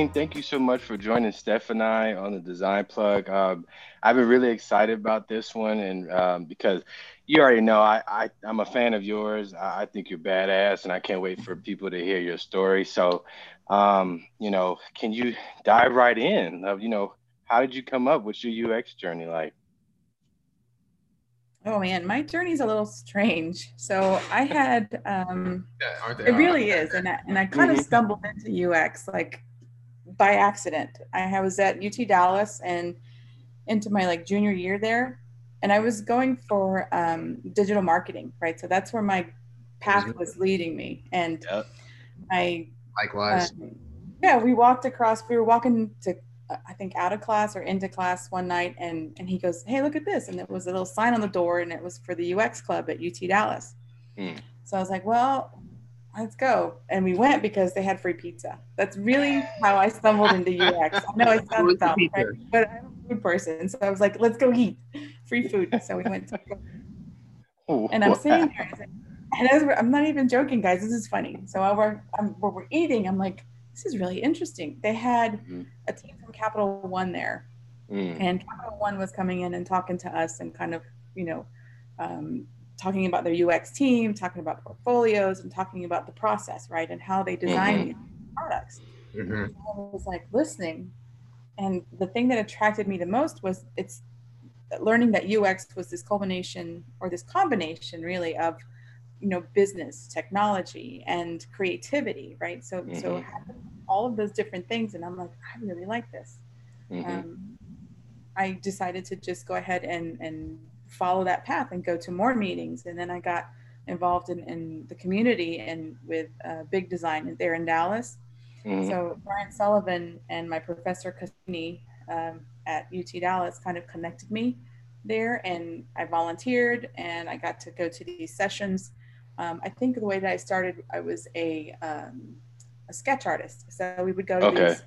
Yeah, Elaine, thank you so much for joining Steph and I on the Design Plug. Um, I've been really excited about this one, and um, because you already know I, I am a fan of yours. I, I, think you're badass, and I can't wait for people to hear your story. So, um, you know, can you dive right in? Of you know, how did you come up? What's your UX journey like? Oh man, my journey's a little strange. So I had, um, yeah, it really is, and I, and I kind of mm-hmm. stumbled into UX like by accident. I was at UT Dallas and into my like junior year there, and I was going for um, digital marketing, right? So that's where my path was leading me, and yep. I likewise. Um, yeah, we walked across. We were walking to I think out of class or into class one night and and he goes, "Hey, look at this." And it was a little sign on the door and it was for the UX club at UT Dallas. Mm. So I was like, "Well, let's go." And we went because they had free pizza. That's really how I stumbled into UX. I know I sound dumb, right? but I'm a food person. So I was like, "Let's go eat. Free food." So we went to And I'm sitting there and as I'm not even joking, guys. This is funny. So while we're, I'm, while we're eating, I'm like, this is really interesting. They had mm-hmm. a team from Capital One there, mm. and Capital One was coming in and talking to us and kind of, you know, um, talking about their UX team, talking about portfolios, and talking about the process, right, and how they design mm-hmm. products. Mm-hmm. I was like listening, and the thing that attracted me the most was it's learning that UX was this culmination or this combination, really, of you know business technology and creativity right so mm-hmm. so all of those different things and i'm like i really like this mm-hmm. um, i decided to just go ahead and and follow that path and go to more meetings and then i got involved in, in the community and with uh, big design there in dallas mm-hmm. so brian sullivan and my professor Cassini, um, at ut dallas kind of connected me there and i volunteered and i got to go to these sessions um, I think the way that I started, I was a, um, a sketch artist. So we would go to okay. these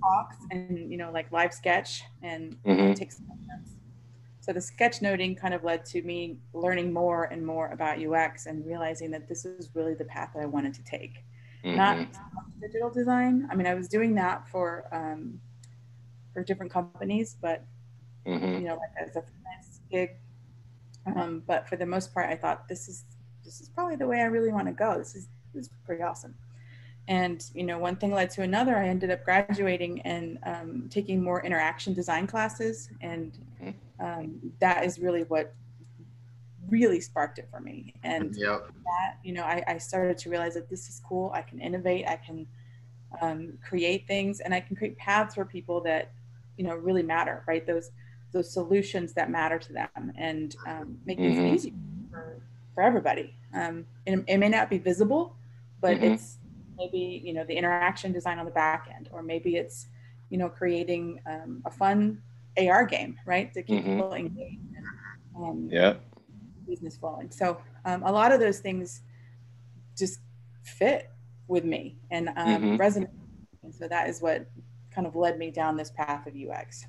talks and, you know, like live sketch and mm-hmm. take some notes. So the sketch noting kind of led to me learning more and more about UX and realizing that this is really the path that I wanted to take. Mm-hmm. Not digital design. I mean, I was doing that for um, for different companies, but mm-hmm. you know, like as a freelance gig. Um, but for the most part, I thought this is this is probably the way I really want to go. This is this is pretty awesome. And you know, one thing led to another. I ended up graduating and um, taking more interaction design classes, and. Um, that is really what really sparked it for me. And yep. that, you know, I, I, started to realize that this is cool. I can innovate. I can um, create things, and I can create paths for people that you know really matter. Right? Those those solutions that matter to them, and um, make mm-hmm. things easier for for everybody. Um, it, it, may not be visible, but mm-hmm. it's maybe you know the interaction design on the back end, or maybe it's you know creating um, a fun AR game, right, to keep mm-hmm. people engaged. And, um, yeah. Business flowing. So um, a lot of those things just fit with me and um, mm-hmm. resonate. And so that is what kind of led me down this path of UX.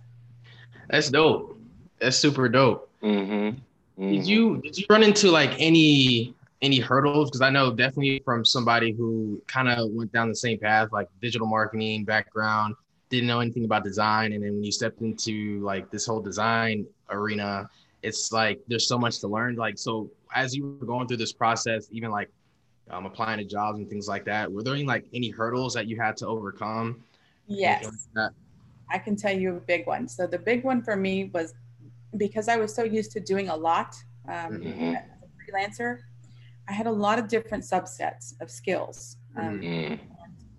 That's dope. That's super dope. Mm-hmm. Mm-hmm. Did you did you run into like any any hurdles? Because I know definitely from somebody who kind of went down the same path, like digital marketing background, didn't know anything about design, and then when you stepped into like this whole design arena, it's like there's so much to learn. Like so, as you were going through this process, even like um, applying to jobs and things like that, were there any like any hurdles that you had to overcome? Yes. Like I can tell you a big one. So the big one for me was because I was so used to doing a lot um, mm-hmm. as a freelancer, I had a lot of different subsets of skills. Um, mm-hmm.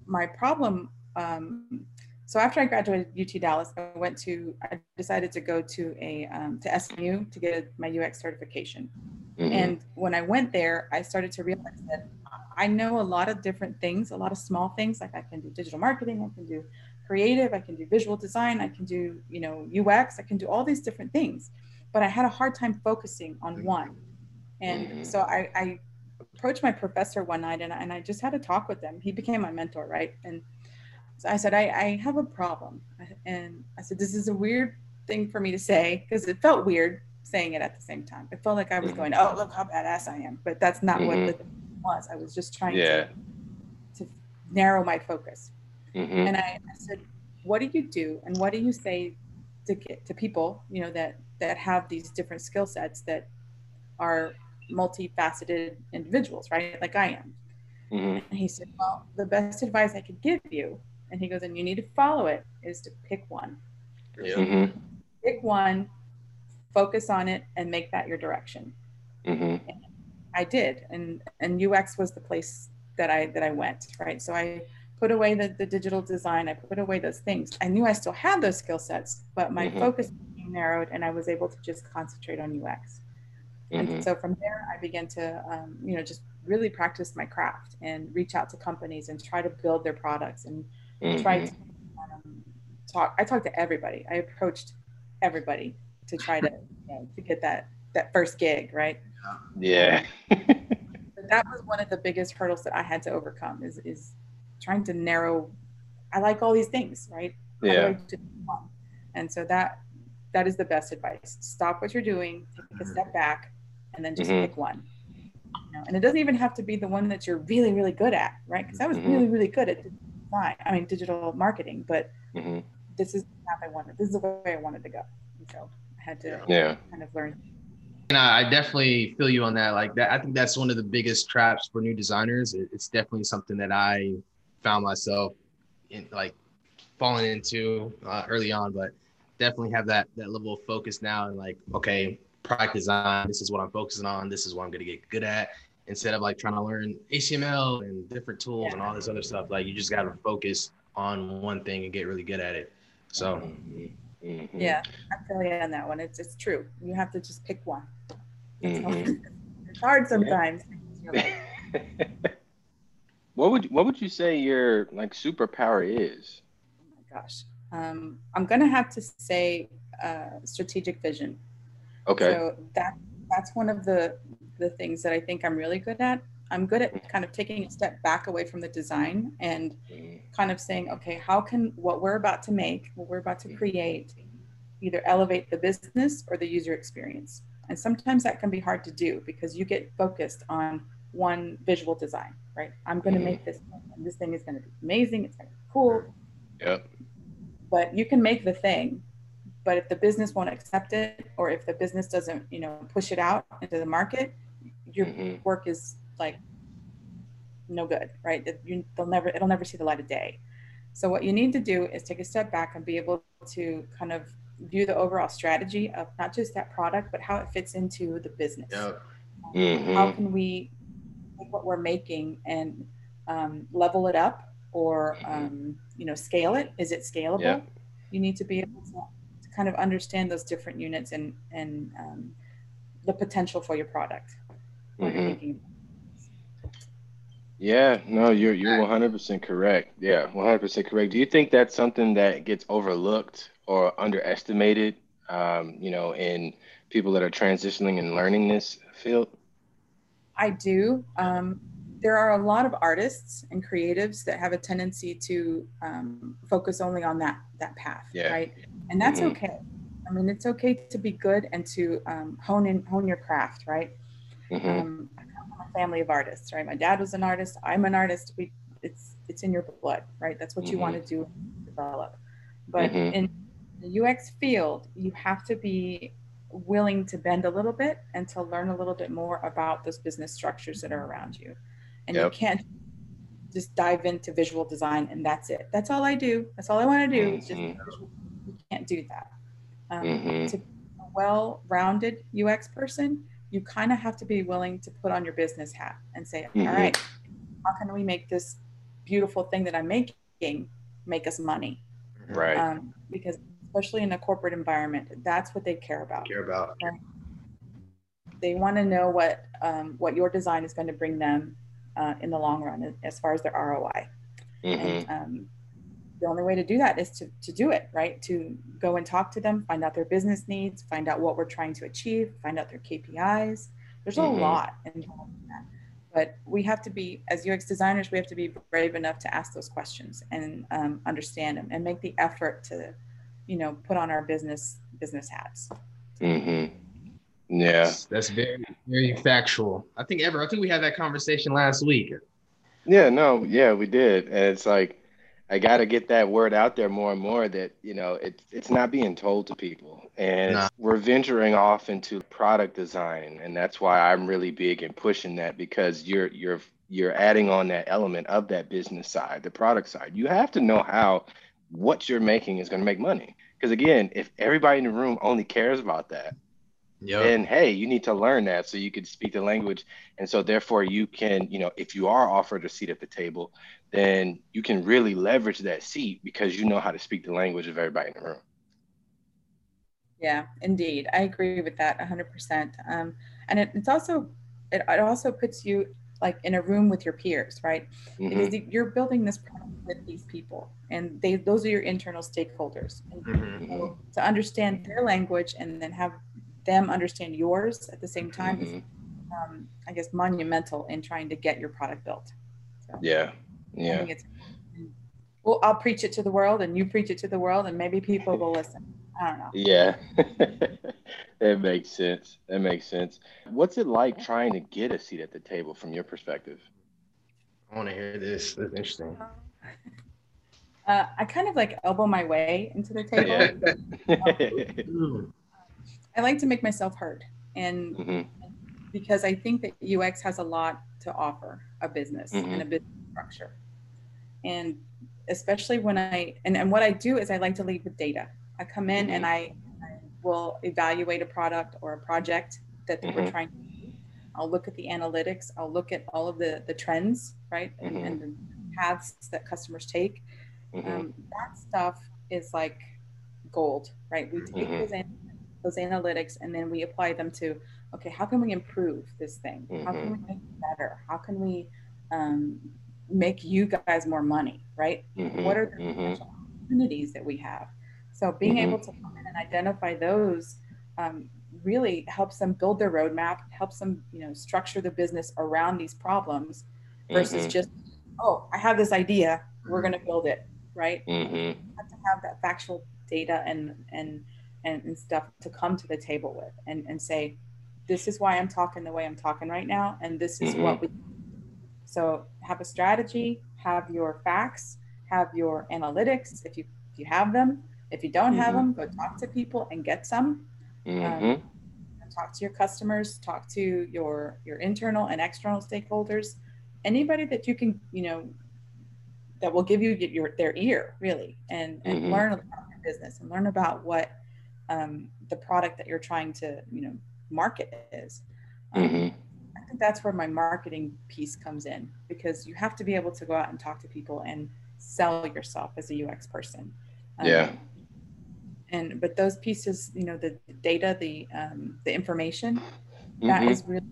My problem, um, so after I graduated UT Dallas, I went to, I decided to go to a, um, to SMU to get my UX certification. Mm-hmm. And when I went there, I started to realize that I know a lot of different things, a lot of small things, like I can do digital marketing, I can do creative, I can do visual design, I can do, you know, UX, I can do all these different things. But I had a hard time focusing on one. And mm-hmm. so I, I approached my professor one night and and I just had a talk with him. He became my mentor, right? And so I said, I, I have a problem. And I said, this is a weird thing for me to say because it felt weird saying it at the same time. It felt like I was mm-hmm. going, oh, look how badass I am. But that's not mm-hmm. what the was. I was just trying yeah. to, to narrow my focus. Mm-hmm. And I, I said, what do you do and what do you say to get to people, you know, that that have these different skill sets that are multifaceted individuals, right? Like I am. Mm-hmm. And he said, Well, the best advice I could give you, and he goes, and you need to follow it, is to pick one. Yeah. Mm-hmm. Pick one, focus on it, and make that your direction. Mm-hmm. I did, and and UX was the place that I that I went, right? So I put away the, the digital design, I put away those things. I knew I still had those skill sets, but my mm-hmm. focus became narrowed, and I was able to just concentrate on UX. Mm-hmm. And so from there, I began to, um, you know, just really practice my craft and reach out to companies and try to build their products and mm-hmm. try to um, talk. I talked to everybody. I approached everybody to try to you know, to get that that first gig, right? Yeah. that was one of the biggest hurdles that I had to overcome is is trying to narrow. I like all these things, right? yeah. And so that that is the best advice. Stop what you're doing, take a step back, and then just mm-hmm. pick one. You know, and it doesn't even have to be the one that you're really, really good at, right? Because I was mm-hmm. really, really good at design. I mean, digital marketing, but mm-hmm. this is the I wanted. This is the way I wanted to go. And so I had to yeah. kind of learn. And I definitely feel you on that. Like that, I think that's one of the biggest traps for new designers. It's definitely something that I found myself in like falling into uh, early on, but definitely have that that level of focus now and like, okay, product design. This is what I'm focusing on. This is what I'm going to get good at. Instead of like trying to learn HTML and different tools yeah. and all this other stuff, like you just got to focus on one thing and get really good at it. So, mm-hmm. yeah, I feel you on that one. It's it's true. You have to just pick one. Mm-hmm. It's hard sometimes. what would what would you say your like superpower is? Oh my gosh, um, I'm gonna have to say uh, strategic vision. Okay. So that that's one of the the things that I think I'm really good at. I'm good at mm. kind of taking a step back away from the design and mm. kind of saying, okay, how can what we're about to make, what we're about to mm. create, either elevate the business or the user experience. And sometimes that can be hard to do because you get focused on one visual design, right? I'm going to mm-hmm. make this, and this thing is going to be amazing. It's going to be cool. Yep. But you can make the thing, but if the business won't accept it or if the business doesn't you know push it out into the market your mm-hmm. work is like no good right you, they'll never it'll never see the light of day so what you need to do is take a step back and be able to kind of view the overall strategy of not just that product but how it fits into the business yep. mm-hmm. how can we take what we're making and um, level it up or mm-hmm. um, you know scale it is it scalable yep. you need to be able to kind of understand those different units and and um, the potential for your product. Mm-hmm. Yeah, no, you're you're 100% correct. Yeah, 100% correct. Do you think that's something that gets overlooked or underestimated? Um, you know, in people that are transitioning and learning this field. I do. Um, there are a lot of artists and creatives that have a tendency to um, focus only on that that path, yeah. right? and that's mm-hmm. okay. I mean, it's okay to be good and to um, hone in hone your craft, right? Mm-hmm. Um, I'm a family of artists, right? My dad was an artist. I'm an artist. We, it's it's in your blood, right? That's what mm-hmm. you want to do, develop. But mm-hmm. in the UX field, you have to be willing to bend a little bit and to learn a little bit more about those business structures that are around you. And yep. you can't just dive into visual design and that's it. That's all I do. That's all I want to do. Is just mm-hmm can't do that. Um, mm-hmm. To be a well-rounded UX person, you kind of have to be willing to put on your business hat and say, mm-hmm. All right, how can we make this beautiful thing that I'm making make us money? Right. Um, because especially in a corporate environment, that's what they care about. Care about. Right? They want to know what um, what your design is going to bring them uh, in the long run as far as their ROI. Mm-hmm. And um, the only way to do that is to, to do it, right? To go and talk to them, find out their business needs, find out what we're trying to achieve, find out their KPIs. There's mm-hmm. a lot involved in that. But we have to be, as UX designers, we have to be brave enough to ask those questions and um, understand them and make the effort to, you know, put on our business business hats. Mm-hmm. Yeah, that's, that's very very factual. I think ever. I think we had that conversation last week. Yeah, no, yeah, we did, and it's like I got to get that word out there more and more that, you know, it's it's not being told to people. And nah. we're venturing off into product design. And that's why I'm really big in pushing that because you're you're you're adding on that element of that business side, the product side. You have to know how what you're making is going to make money. Because again, if everybody in the room only cares about that, Yep. And hey, you need to learn that so you can speak the language. And so therefore you can, you know, if you are offered a seat at the table, then you can really leverage that seat because you know how to speak the language of everybody in the room. Yeah, indeed. I agree with that 100%. Um, and it, it's also, it, it also puts you like in a room with your peers, right? Mm-hmm. Because you're building this product with these people and they, those are your internal stakeholders. Mm-hmm. to understand their language and then have them understand yours at the same time mm-hmm. is, um, I guess, monumental in trying to get your product built. So, yeah, yeah. well, I'll preach it to the world, and you preach it to the world, and maybe people will listen. I don't know. Yeah, that makes sense. That makes sense. What's it like trying to get a seat at the table from your perspective? I want to hear this. That's interesting. Uh, I kind of like elbow my way into the table. Yeah. I like to make myself heard, and mm-hmm. because I think that UX has a lot to offer a business mm-hmm. and a business structure, and especially when I and, and what I do is I like to lead with data. I come in mm-hmm. and I, I, will evaluate a product or a project that we're mm-hmm. trying to do. I'll look at the analytics. I'll look at all of the the trends, right, and, mm-hmm. and the paths that customers take. Mm-hmm. Um, that stuff is like gold, right? We take those those analytics and then we apply them to okay how can we improve this thing mm-hmm. how can we mm-hmm. make it better how can we um, make you guys more money right mm-hmm. what are the mm-hmm. opportunities that we have so being mm-hmm. able to come in and identify those um, really helps them build their roadmap helps them you know structure the business around these problems versus mm-hmm. just oh i have this idea we're going to build it right have to have that factual data and and and, and stuff to come to the table with and, and say, this is why I'm talking the way I'm talking right now. And this is mm-hmm. what we, so have a strategy, have your facts, have your analytics. If you, if you have them, if you don't mm-hmm. have them, go talk to people and get some. Mm-hmm. Um, talk to your customers, talk to your, your internal and external stakeholders, anybody that you can, you know, that will give you your, their ear really and, and mm-hmm. learn about your business and learn about what um, the product that you're trying to you know market is. Um, mm-hmm. i think that's where my marketing piece comes in because you have to be able to go out and talk to people and sell yourself as a ux person. Um, yeah. And but those pieces you know the data the um, the information mm-hmm. that is really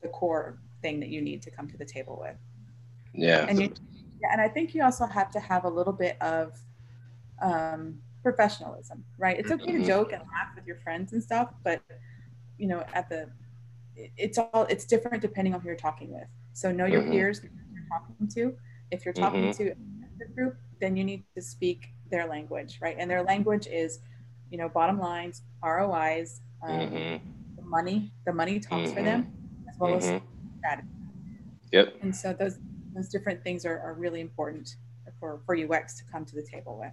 the core thing that you need to come to the table with. Yeah. And you, yeah, and i think you also have to have a little bit of um, professionalism, right? It's okay to mm-hmm. joke and laugh with your friends and stuff, but you know, at the it's all it's different depending on who you're talking with. So know your mm-hmm. peers you're talking to. If you're talking mm-hmm. to the group, then you need to speak their language, right? And their language is, you know, bottom lines, ROIs, um, mm-hmm. the money, the money talks for them, mm-hmm. as well as mm-hmm. strategy. Yep. And so those those different things are, are really important for, for UX to come to the table with.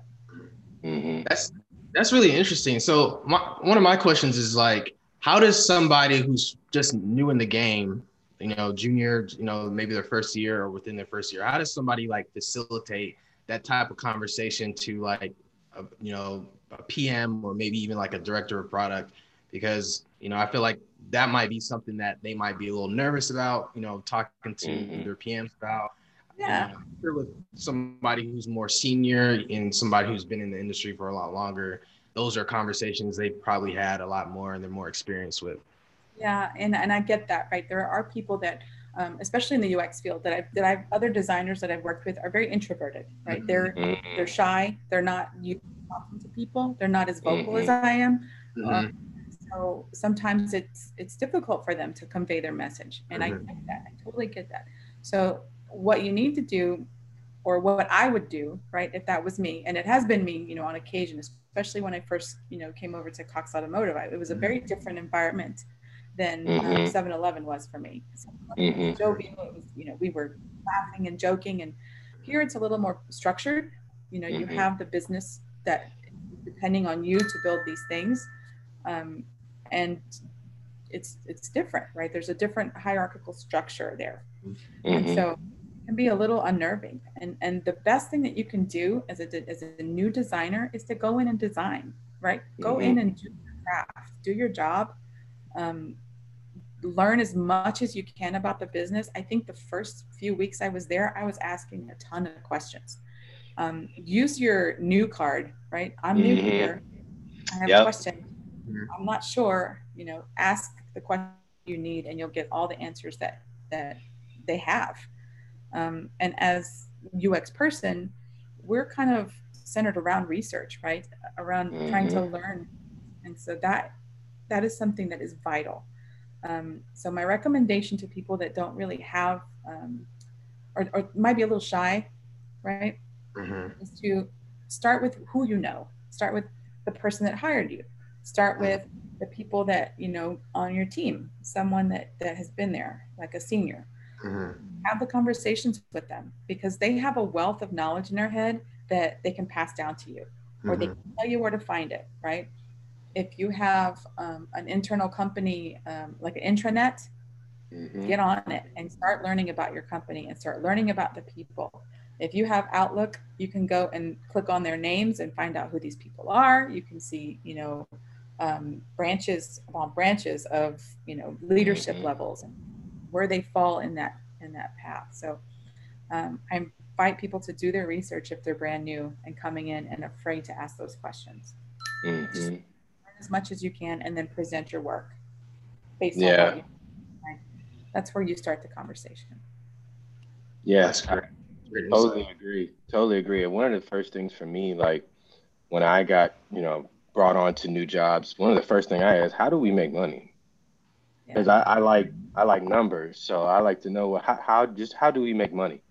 Mm-hmm. That's that's really interesting. So my, one of my questions is like, how does somebody who's just new in the game, you know, junior, you know, maybe their first year or within their first year, how does somebody like facilitate that type of conversation to like, a, you know, a PM or maybe even like a director of product? Because you know, I feel like that might be something that they might be a little nervous about, you know, talking to mm-hmm. their PMs about yeah sure with somebody who's more senior and somebody who's been in the industry for a lot longer those are conversations they've probably had a lot more and they're more experienced with yeah and, and i get that right there are people that um, especially in the ux field that i've that i've other designers that i've worked with are very introverted right mm-hmm. they're mm-hmm. they're shy they're not you talking to people they're not as vocal mm-hmm. as i am mm-hmm. um, so sometimes it's it's difficult for them to convey their message and i mm-hmm. get that i totally get that so what you need to do or what I would do, right, if that was me, and it has been me, you know, on occasion, especially when I first, you know, came over to Cox Automotive, I, it was a very mm-hmm. different environment than um, mm-hmm. 7-Eleven was for me. Mm-hmm. It was, you know, we were laughing and joking, and here it's a little more structured you know mm-hmm. you have the business that depending on you to build these things um, and it's it's different right there's a different hierarchical structure there mm-hmm. and so can be a little unnerving and and the best thing that you can do as a as a new designer is to go in and design right go mm-hmm. in and do your craft do your job um, learn as much as you can about the business. I think the first few weeks I was there, I was asking a ton of questions. Um, use your new card, right? I'm new mm-hmm. here. I have yep. a question. Mm-hmm. I'm not sure. You know, ask the question you need, and you'll get all the answers that that they have. Um, and as UX person, we're kind of centered around research, right? Around mm-hmm. trying to mm-hmm. learn, and so that that is something that is vital. Um, so my recommendation to people that don't really have um, or, or, might be a little shy, right, mm-hmm. is to start with who you know. Start with the person that hired you. Start with the people that you know on your team, someone that that has been there, like a senior. Mm-hmm. Have the conversations with them because they have a wealth of knowledge in their head that they can pass down to you, or mm-hmm. they can tell you where to find it, right? if you have um, an internal company um, like an intranet, mm-hmm. get on it and start learning about your company and start learning about the people. If you have Outlook, you can go and click on their names and find out who these people are. You can see, you know, um, branches upon branches of, you know, leadership mm-hmm. levels and where they fall in that in that path. So um, I invite people to do their research if they're brand new and coming in and afraid to ask those questions. Mm-hmm. As much as you can and then present your work based yeah. on what you that's where you start the conversation. Yes I totally agree. Totally agree. And one of the first things for me like when i got you know brought on to new jobs one of the first thing i asked how do we make money because yeah. I, I, like i like numbers so i like to know how, how just how do we make money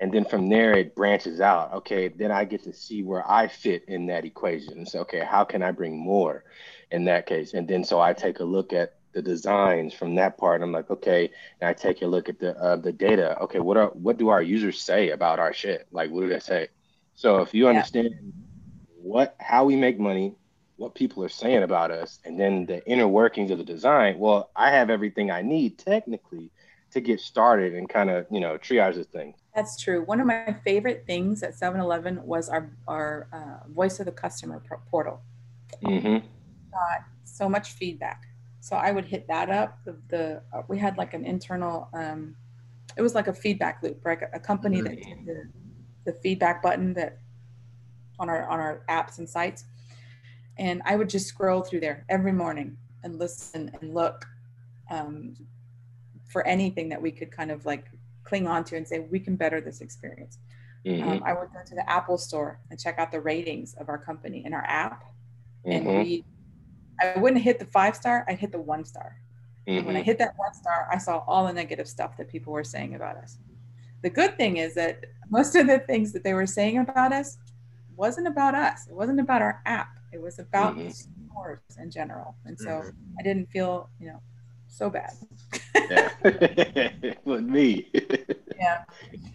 and then from there it branches out okay then i get to see where i fit in that equation and say okay how can i bring more in that case. And then so I take a look at the designs from that part. I'm like, okay, and I take a look at the uh, the data. Okay, what are what do our users say about our shit? Like, what do they say? So if you understand yeah. what how we make money, what people are saying about us, and then the inner workings of the design, well, I have everything I need technically to get started and kind of you know triage this thing. That's true. One of my favorite things at 7-Eleven was our our uh, voice of the customer portal. Mm-hmm got so much feedback. So I would hit that up. The, the uh, we had like an internal, um, it was like a feedback loop, right? A, company that did the, the feedback button that on our on our apps and sites, and I would just scroll through there every morning and listen and look um, for anything that we could kind of like cling on to and say we can better this experience. Mm-hmm. Um, I would go to the Apple store and check out the ratings of our company and our app mm-hmm. and read I wouldn't hit the five star, I'd hit the one star. Mm-hmm. When I mm-hmm. hit that one star, I saw all the negative stuff that people were saying about us. The good thing is that most of the things that they were saying about us wasn't about us. It wasn't about our app. It was about mm-hmm. stores in general. And so mm-hmm. I didn't feel, you know, so bad. yeah. With me. yeah.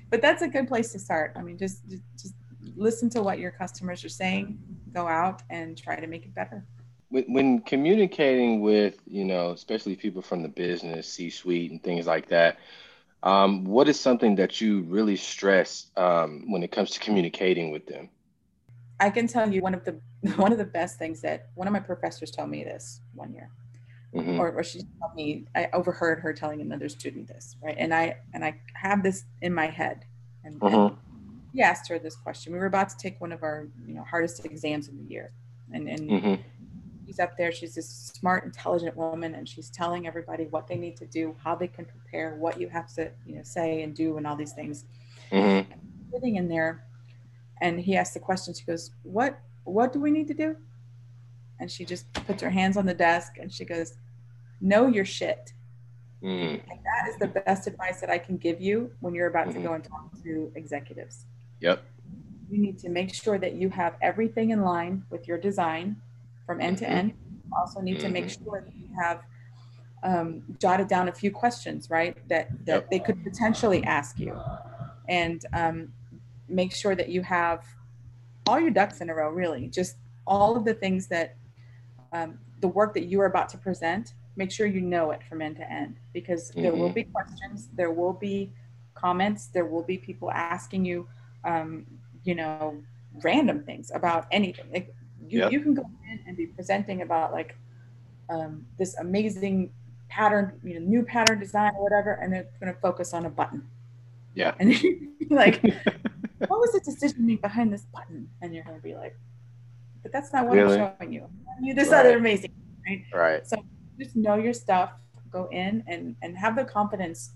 But that's a good place to start. I mean, just, just just listen to what your customers are saying, go out and try to make it better when, when communicating with you know especially people from the business c suite and things like that um, what is something that you really stress um, when it comes to communicating with them i can tell you one of the one of the best things that one of my professors told me this one year mm-hmm. or, or she told me i overheard her telling another student this right and i and i have this in my head and, and he asked her this question we were about to take one of our you know hardest exams of the year and and mm-hmm she's up there. She's this smart, intelligent woman, and she's telling everybody what they need to do, how they can prepare, what you have to, you know, say and do, and all these things. Mm-hmm. Sitting in there, and he asked the question. She goes, "What? What do we need to do?" And she just puts her hands on the desk and she goes, "Know your shit." Mm-hmm. And that is the best advice that I can give you when you're about mm-hmm. to go and talk to executives. Yep. You need to make sure that you have everything in line with your design from end to mm-hmm. end. You also need to make mm-hmm. sure that you have um, jotted down a few questions, right? That that yep. they could potentially ask you, and um, make sure that you have all your ducks in a row, really. Just all of the things that um, the work that you are about to present, make sure you know it from end to end because mm-hmm. there will mm-hmm. be questions, there will be comments, there will be people asking you, um, you know, random things about anything. Like you, yep. you can go in and be presenting about like um, this amazing pattern, you know, new pattern design or whatever, and they're going to focus on a button. Yeah. And like, what was the decision behind this button? And you're going to be like, but that's not what really? I'm showing you. you this right. other amazing, right? Right. So just know your stuff. Go in and and have the confidence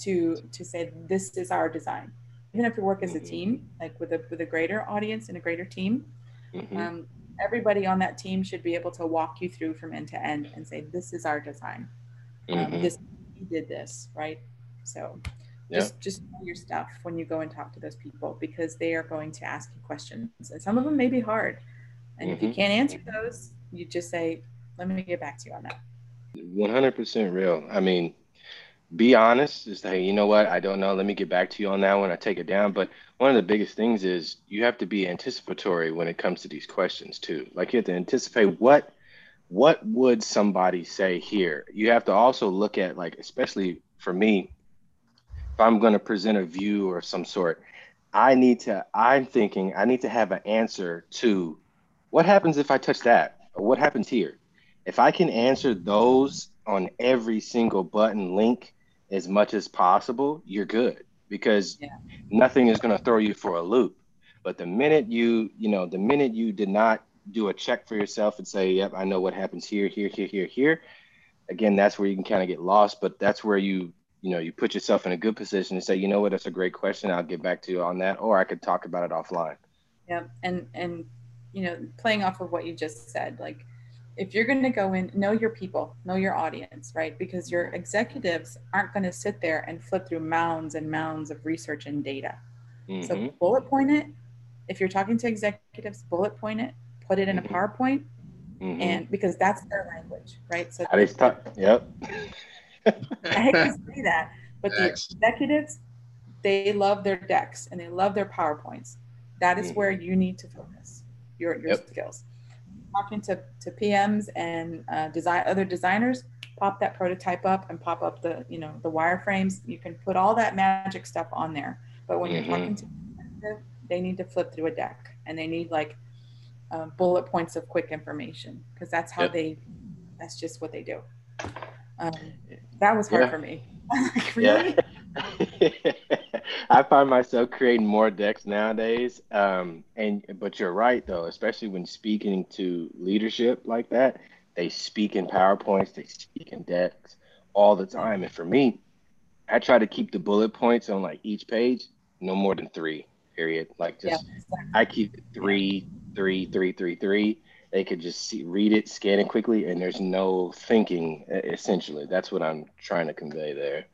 to to say this is our design. Even if you work as a mm-hmm. team, like with a with a greater audience and a greater team, mm-hmm. um, everybody on that team should be able to walk you through from end to end and say this is our design. Um, mm-hmm. This we did this right. So yeah. just just know your stuff when you go and talk to those people because they are going to ask you questions and some of them may be hard. And mm-hmm. if you mm-hmm. can't answer those you just say let me get back to you on that. 100% real. I mean be honest just say you know what? I don't know. Let me get back to you on that when i take it down. But one of the biggest things is you have to be anticipatory when it comes to these questions too. Like you have to anticipate what what would somebody say here? You have to also look at like especially for me if I'm going to present a view or some sort, I need to, I'm thinking I need to have an answer to what happens if I touch that? Or what happens here? If I can answer those on every single button link as much as possible, you're good because yeah. nothing is going to throw you for a loop. But the minute you, you know, the minute you did not do a check for yourself and say, yep, I know what happens here, here, here, here, here, again, that's where you can kind of get lost. But that's where you you know you put yourself in a good position to say you know what? That's a great question. I'll get back to you on that or i could talk about it offline. Yeah and and you know playing off of what you just said like if you're going to go in know your people know your audience right? Because your executives aren't going to sit there and flip through mounds and mounds of research and data. Mm-hmm. so bullet point it. If you're talking to executives bullet point it. Put it in mm-hmm. a powerpoint. Mm-hmm. and because that's their language right? So How they start, yep I hate to say that, but the executives, they love their decks and they love their PowerPoints. That is where you need to focus your, your yep. skills. Talking to, to PMs and uh, design other designers, pop that prototype up and pop up the you know the wireframes. You can put all that magic stuff on there. But when mm-hmm. you're talking mm-hmm. to they need to flip through a deck and they need like uh, bullet points of quick information because that's how yep. they that's just what they do. Um, that was hard yeah. for me. like, really? Yeah. I find myself creating more decks nowadays. Um, and but you're right though, especially when speaking to leadership like that, they speak in PowerPoints, they speak in decks all the time. And for me, I try to keep the bullet points on like each page no more than three. Period. Like just yeah, exactly. I keep three, three, three, three, three, they could just see, read it, scan it quickly, and there's no thinking. Essentially, that's what I'm trying to convey there.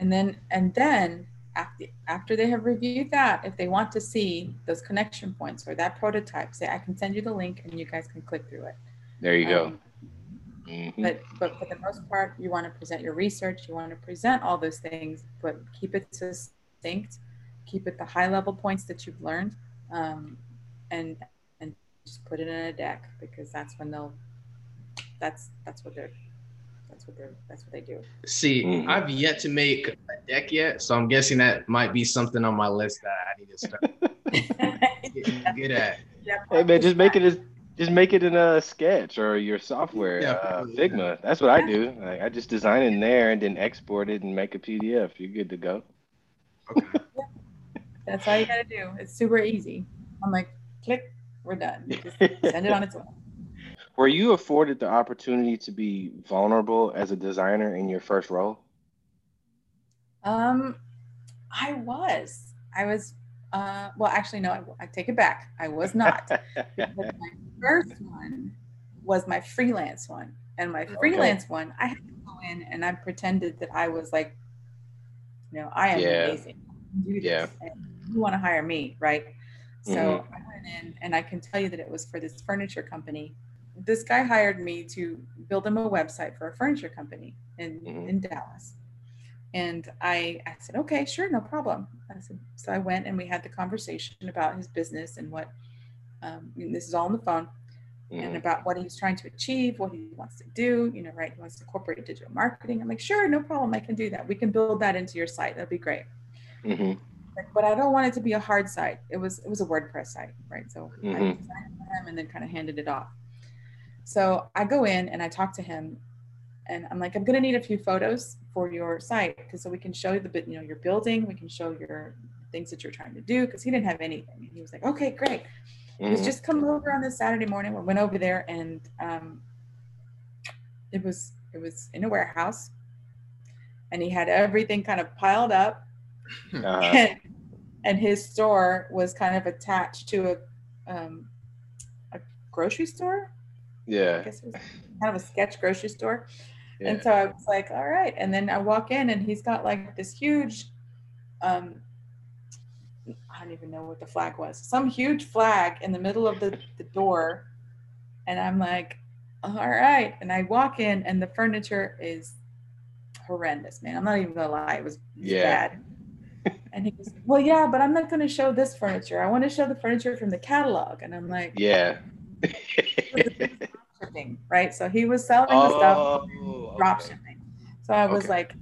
And then, and then after after they have reviewed that, if they want to see those connection points or that prototype, say I can send you the link, and you guys can click through it. There you um, go. Mm-hmm. But but for the most part, you want to present your research. You want to present all those things, but keep it succinct. Keep it the high level points that you've learned, um, and just put it in a deck because that's when they'll that's that's what they're that's what they're that's what they do. See mm-hmm. i've yet to make a deck yet so i'm guessing that might be something on my list that i need to start get, get at. Yeah, hey man just make it as just make it in a sketch or your software yeah, uh, figma. That's what i do. Like, i just design in there and then export it and make a pdf you're good to go. Okay. That's all you gotta do. It's super easy. I'm like click we're done. Just send it on its way. Were you afforded the opportunity to be vulnerable as a designer in your first role? Um, I was. I was. Uh, well, actually, no. I, I take it back. I was not. my first one was my freelance one, and my freelance okay. one, I had to go in and I pretended that I was like, you know, I am yeah. amazing. do this. Yeah. you want to hire me, right? So mm-hmm. I went in and I can tell you that it was for this furniture company. This guy hired me to build him a website for a furniture company in, mm-hmm. in Dallas. And I, I said, okay, sure, no problem. I said, so I went and we had the conversation about his business and what, um, this is all on the phone, mm. and about what he's trying to achieve, what he wants to do. You know, right? He wants to incorporate digital marketing. I'm like, sure, no problem. I can do that. We can build that into your site. That'd be great. Mm-hmm. But I don't want it to be a hard site. It was it was a WordPress site, right? So mm-hmm. I designed for him and then kind of handed it off. So I go in and I talk to him and I'm like, I'm going to need a few photos for your site because so we can show you the bit, you know, your building, we can show your things that you're trying to do because he didn't have anything. And he was like, okay, great. Mm-hmm. He was just come over on this Saturday morning. We went over there and um, it was it was in a warehouse, and he had everything kind of piled up, uh-huh. and, and his store was kind of attached to a um, a grocery store. Yeah, I guess it was kind of a sketch grocery store. Yeah. And so I was like, all right. And then I walk in and he's got like this huge, um, I don't even know what the flag was, some huge flag in the middle of the, the door. And I'm like, all right. And I walk in and the furniture is horrendous, man. I'm not even gonna lie, it was, yeah. bad. And he goes, Well, yeah, but I'm not gonna show this furniture. I want to show the furniture from the catalog. And I'm like, Yeah. shipping, right? So he was selling oh, the stuff oh, drop okay. shipping. So I was okay. like,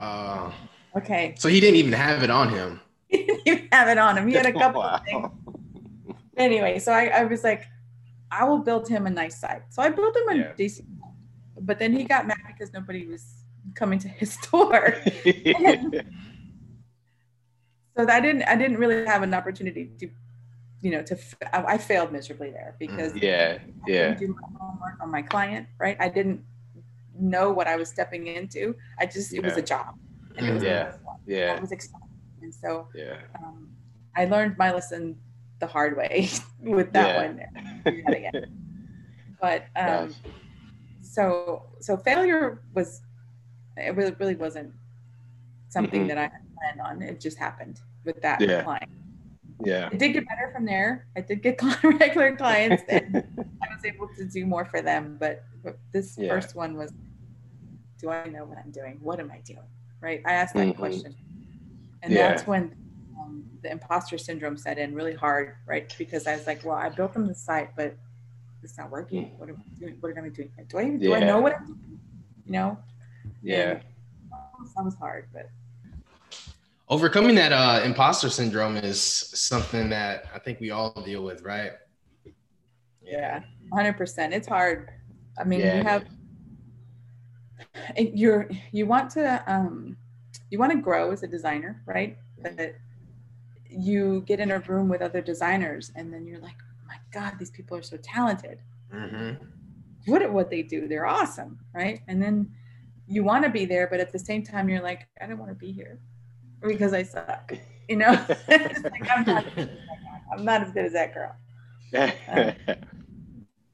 uh, okay. So he didn't even have it on him. he didn't even have it on him. He had a couple wow. of things. Anyway, so I, I, was like, I will build him a nice site. So I built him a yeah. decent, but then he got mad because nobody was coming to his store. So I didn't, I didn't really have an opportunity to you know, to I failed miserably there because mm, yeah, yeah, do my homework on my client, right? I didn't know what I was stepping into. I just it was a job, and it was yeah, yeah, I was excited, and so yeah, um, I learned my lesson the hard way with that yeah. one. but um, so so failure was it really, really wasn't something mm-hmm. that I planned on. It just happened with that yeah. client. Yeah. It did get better from there. I did get regular clients and i was able to do more for them but, this yeah. first one was do i know what i'm doing? What am i doing? Right? I asked that mm-hmm. question. And yeah. that's when um, the imposter syndrome set in really hard right? Because i was like well i built them the site but it's not working. What am i doing? What am i doing? Do i do yeah. i know what i'm doing? You know? Yeah. And that was hard but overcoming that uh, imposter syndrome is something that I think we all deal with, right? Yeah, hundred percent. It's hard. I mean, yeah. you have you're you want to um you want to grow as a designer, right? But you get in a room with other designers, and then you're like, oh my God, these people are so talented. Mm-hmm. What at what they do, they're awesome, right? And then you want to be there, but at the same time, you're like, I don't want to be here because I suck. You know, like, I'm, not, I'm not as good as that girl. Um,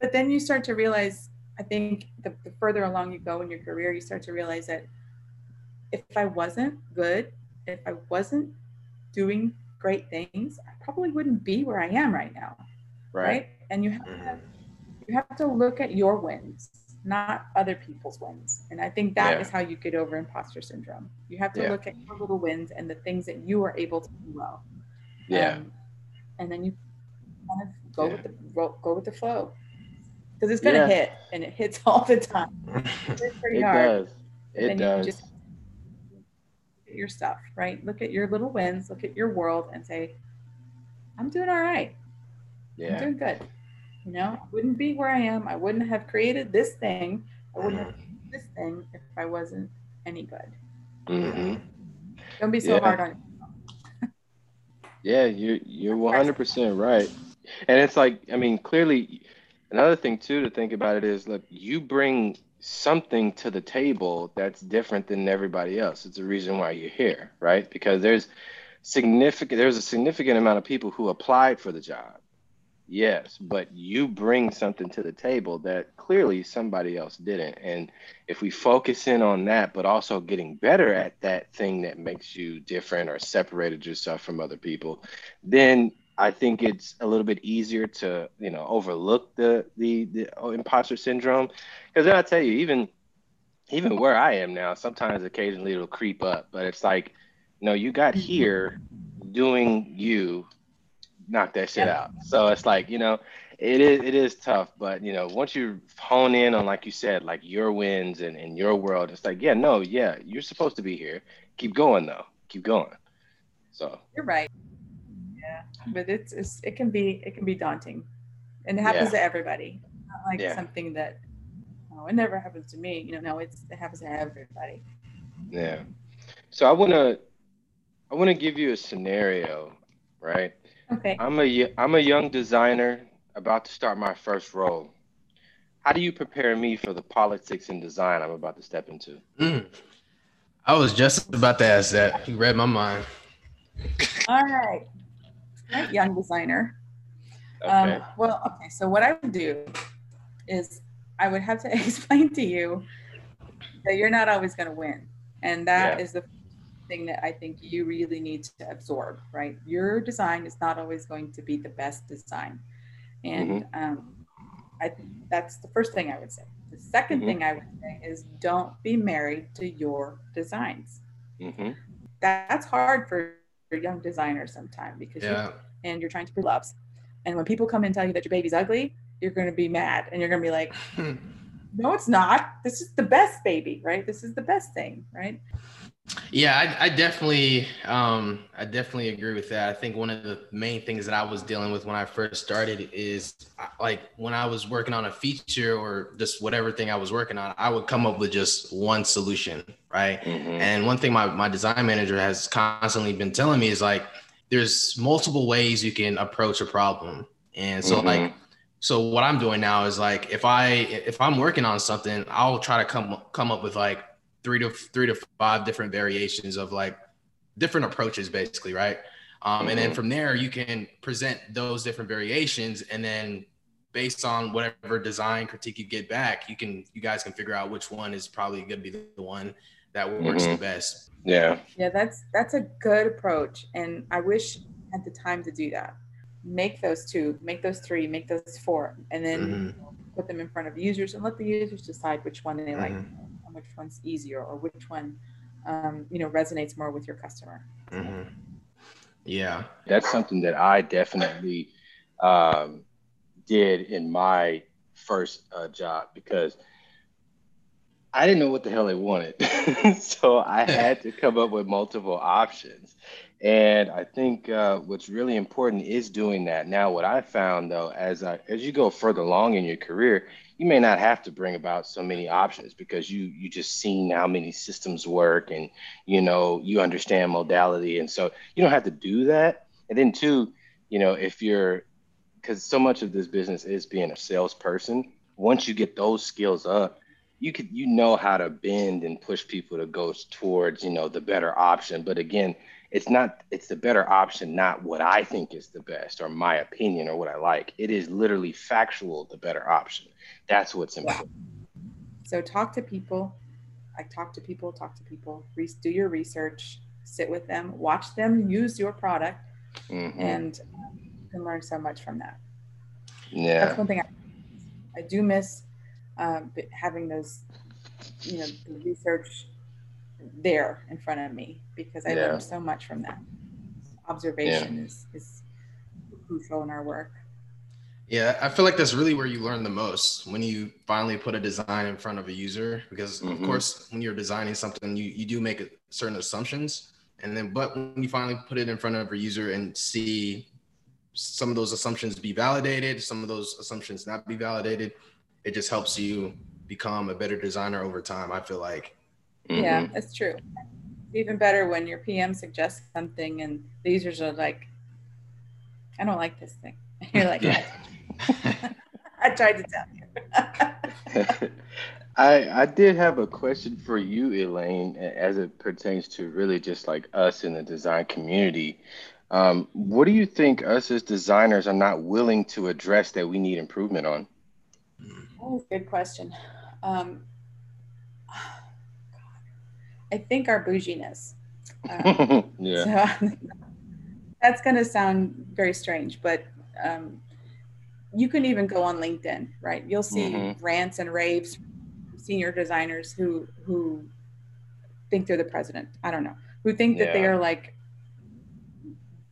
but then you start to realize, I think the, the further along you go in your career, you start to realize that if I wasn't good, if I wasn't doing great things, I probably wouldn't be where I am right now. Right. right? And you have to, mm-hmm. you have to look at your wins not other people's wins. And I think that yeah. is how you get over imposter syndrome. You have to yeah. look at your little wins and the things that you are able to do well. Yeah. Um, and then you kind of go yeah. with the go with the flow. Because it's gonna hit and it hits all the time. It's pretty it hard. Does. It does. You just look at your stuff, right? Look at your little wins, look at your world and say, I'm doing all right. Yeah. I'm doing good. You know, I wouldn't be where I am. I wouldn't have created this thing. I wouldn't have this thing if I wasn't any good. Mm-hmm. Don't be so yeah. hard on yourself. yeah, you you're 100 percent right. And it's like, I mean, clearly, another thing too to think about it is, look, you bring something to the table that's different than everybody else. It's a reason why you're here, right? Because there's significant there's a significant amount of people who applied for the job Yes, but you bring something to the table that clearly somebody else didn't. And if we focus in on that, but also getting better at that thing that makes you different or separated yourself from other people, then I think it's a little bit easier to, you know, overlook the the, the oh, imposter syndrome. Because then I tell you, even even where I am now, sometimes occasionally it'll creep up, but it's like, no, you got here doing you, knock that shit out. So it's like, you know, it is it is tough, but you know, once you hone in on like you said, like your wins and, and your world, it's like, yeah, no, yeah, you're supposed to be here. Keep going though. Keep going. So you're right. Yeah. But it's, it's it can be it can be daunting. And it happens yeah. to everybody. Not like yeah. something that oh, it never happens to me. You know, no, it's it happens to everybody. Yeah. So I wanna I wanna give you a scenario, right? Okay. I'm a I'm a young designer about to start my first role. How do you prepare me for the politics and design I'm about to step into? Mm. I was just about to ask that. You read my mind. All right. Young designer. Um, okay. Um, well, okay. So what I would do is I would have to explain to you that you're not always going to win, and that yeah. is the thing that I think you really need to absorb. Right, your design is not always going to be the best design, and mm-hmm. um, I think that's the first thing I would say. The 2nd mm-hmm. thing I would say is don't be married to your designs. Mm-hmm. That's hard for young designers sometimes because yeah. you and you're trying to prove loves. And when people come and tell you that your baby's ugly, you're going to be mad and you're going to be like, no, it's not. This is the best baby, right? This is the best thing, right? Yeah, I, I, definitely, um, I definitely agree with that. I think one of the main things that I was dealing with when I first started is like when I was working on a feature or just whatever thing I was working on, I would come up with just one solution, right? Mm-hmm. And one thing my my design manager has constantly been telling me is like, there's multiple ways you can approach a problem, and so mm-hmm. like so what i'm doing now is like if i if i'm working on something i'll try to come come up with like three to three to five different variations of like different approaches basically right um, mm-hmm. and then mm-hmm. from there you can present those different variations and then based on whatever design critique you get back you can you guys can figure out which one is probably going to be the one that works mm-hmm. the best yeah yeah that's that's a good approach and i wish I had the time to do that make those two make those three make those four and then mm-hmm. put them in front of users and let the users decide which one they mm-hmm. like which one's easier or which one um, you know resonates more with your customer mm-hmm. yeah that's something that i definitely um, did in my first uh, job because I didn't know what the hell they wanted. so I had to come up with multiple options. And I think uh, what's really important is doing that. Now, what I found though, as I, as you go further along in your career, you may not have to bring about so many options because you you just seen how many systems work and you know you understand modality, and so you don't have to do that. And then two, you know, if you're because so much of this business is being a salesperson. Once you get those skills up, you could you know how to bend and push people to go towards you know the better option. But again it's not it's the better option not what i think is the best or my opinion or what i like it is literally factual the better option that's what's important so talk to people i talk to people talk to people do your research sit with them watch them use your product mm-hmm. and you can learn so much from that yeah that's one thing i, I do miss um, having those you know the research there in front of me because I yeah. learned so much from that. Observation yeah. is, is crucial in our work. Yeah, I feel like that's really where you learn the most when you finally put a design in front of a user. Because mm-hmm. of course, when you're designing something, you, you do make certain assumptions. And then, but when you finally put it in front of a user and see some of those assumptions be validated, some of those assumptions not be validated, it just helps you become a better designer over time. I feel like Mm-hmm. Yeah, that's true. Even better when your PM suggests something and the users are like, I don't like this thing. You're like, I tried to tell you. I I did have a question for you, Elaine, as it pertains to really just like us in the design community. Um, what do you think us as designers are not willing to address that we need improvement on? Oh, good question. Um, I think our bouginess. Um, yeah. So, that's going to sound very strange, but um, you can even go on LinkedIn, right? You'll see mm-hmm. rants and raves senior designers who who think they're the president. I don't know. Who think that they are like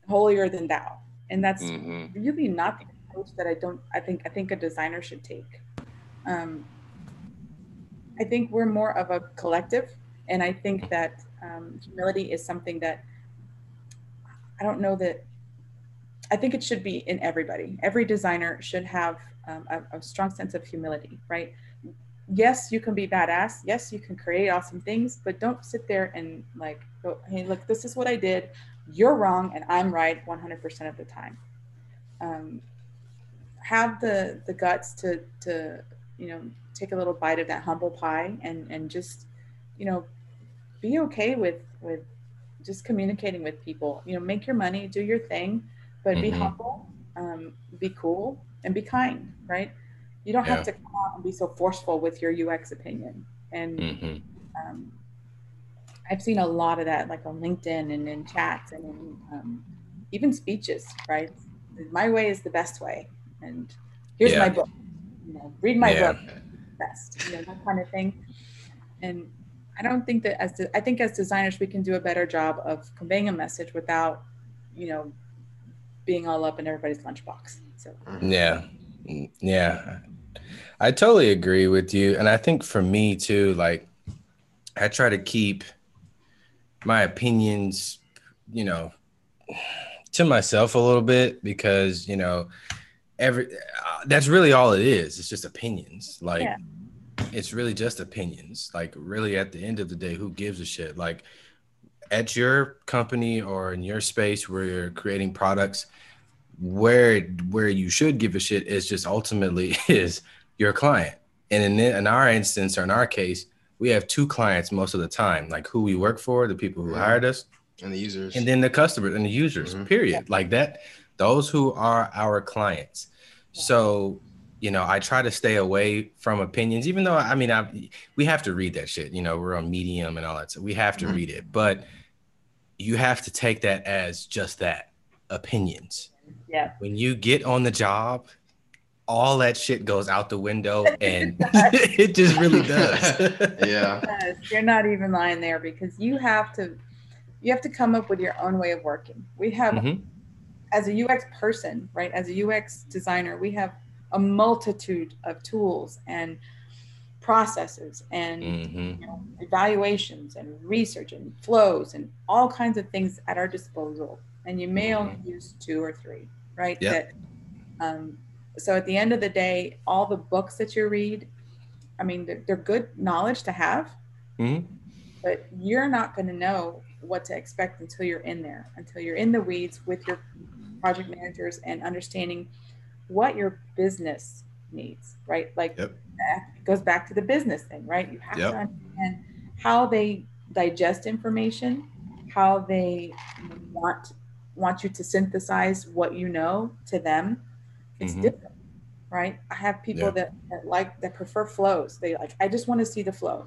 holier than thou. And that's mm-hmm. really not the approach that I don't I think I think a designer should take. Um, I think we're more of a collective and I think that um, humility is something that I don't know that I think it should be in everybody. Every designer should have um, a, a, strong sense of humility, right? Yes, you can be badass. Yes, you can create awesome things, but don't sit there and like go, hey, look, this is what I did. You're wrong, and I'm right 100% of the time. Um, have the the guts to to you know take a little bite of that humble pie and and just you know be okay with with just communicating with people you know make your money do your thing but mm-hmm. be humble um, be cool and be kind right you don't yeah. have to come out and be so forceful with your ux opinion and mm-hmm. um, i've seen a lot of that like on linkedin and in chats and in um, even speeches right my way is the best way and here's yeah. my book you know read my yeah. book best you know that kind of thing and I don't think that as de- I think as designers we can do a better job of conveying a message without, you know, being all up in everybody's lunchbox. So yeah, yeah, I totally agree with you, and I think for me too, like I try to keep my opinions, you know, to myself a little bit because you know every uh, that's really all it is. It's just opinions, like. Yeah it's really just opinions. Like, really, at the end of the day, who gives a shit? Like, at your company or in your space where you're creating products, where where you should give a shit is just ultimately is your client. And in in our instance or in our case, we have two clients most of the time, like who we work for, the people who hired us, and the users, and then the customers and the users. Mm-hmm. Period. Like that. Those who are our clients. So you know, I try to stay away from opinions, even though I mean, I, we have to read that shit. You know, we're on Medium and all that, so we have to mm-hmm. read it. But you have to take that as just that opinions. Yeah. When you get on the job, all that shit goes out the window, and it just really does. yeah. You're not even lying there because you have to, you have to come up with your own way of working. We have. Mm-hmm. As a UX person, right? As a UX designer, we have a multitude of tools and processes and mm-hmm. you know, evaluations and research and flows and all kinds of things at our disposal and you may mm-hmm. only use two or three right yep. that um, so at the end of the day all the books that you read i mean they're, they're good knowledge to have mm-hmm. but you're not going to know what to expect until you're in there until you're in the weeds with your project managers and understanding what your business needs, right? Like yep. It goes back to the business thing, right? You have yep. to understand how they digest information, how they want want you to synthesize what you know to them. It's mm-hmm. different, right? I have people that, that like that prefer flows. They like, I just want to see the flow.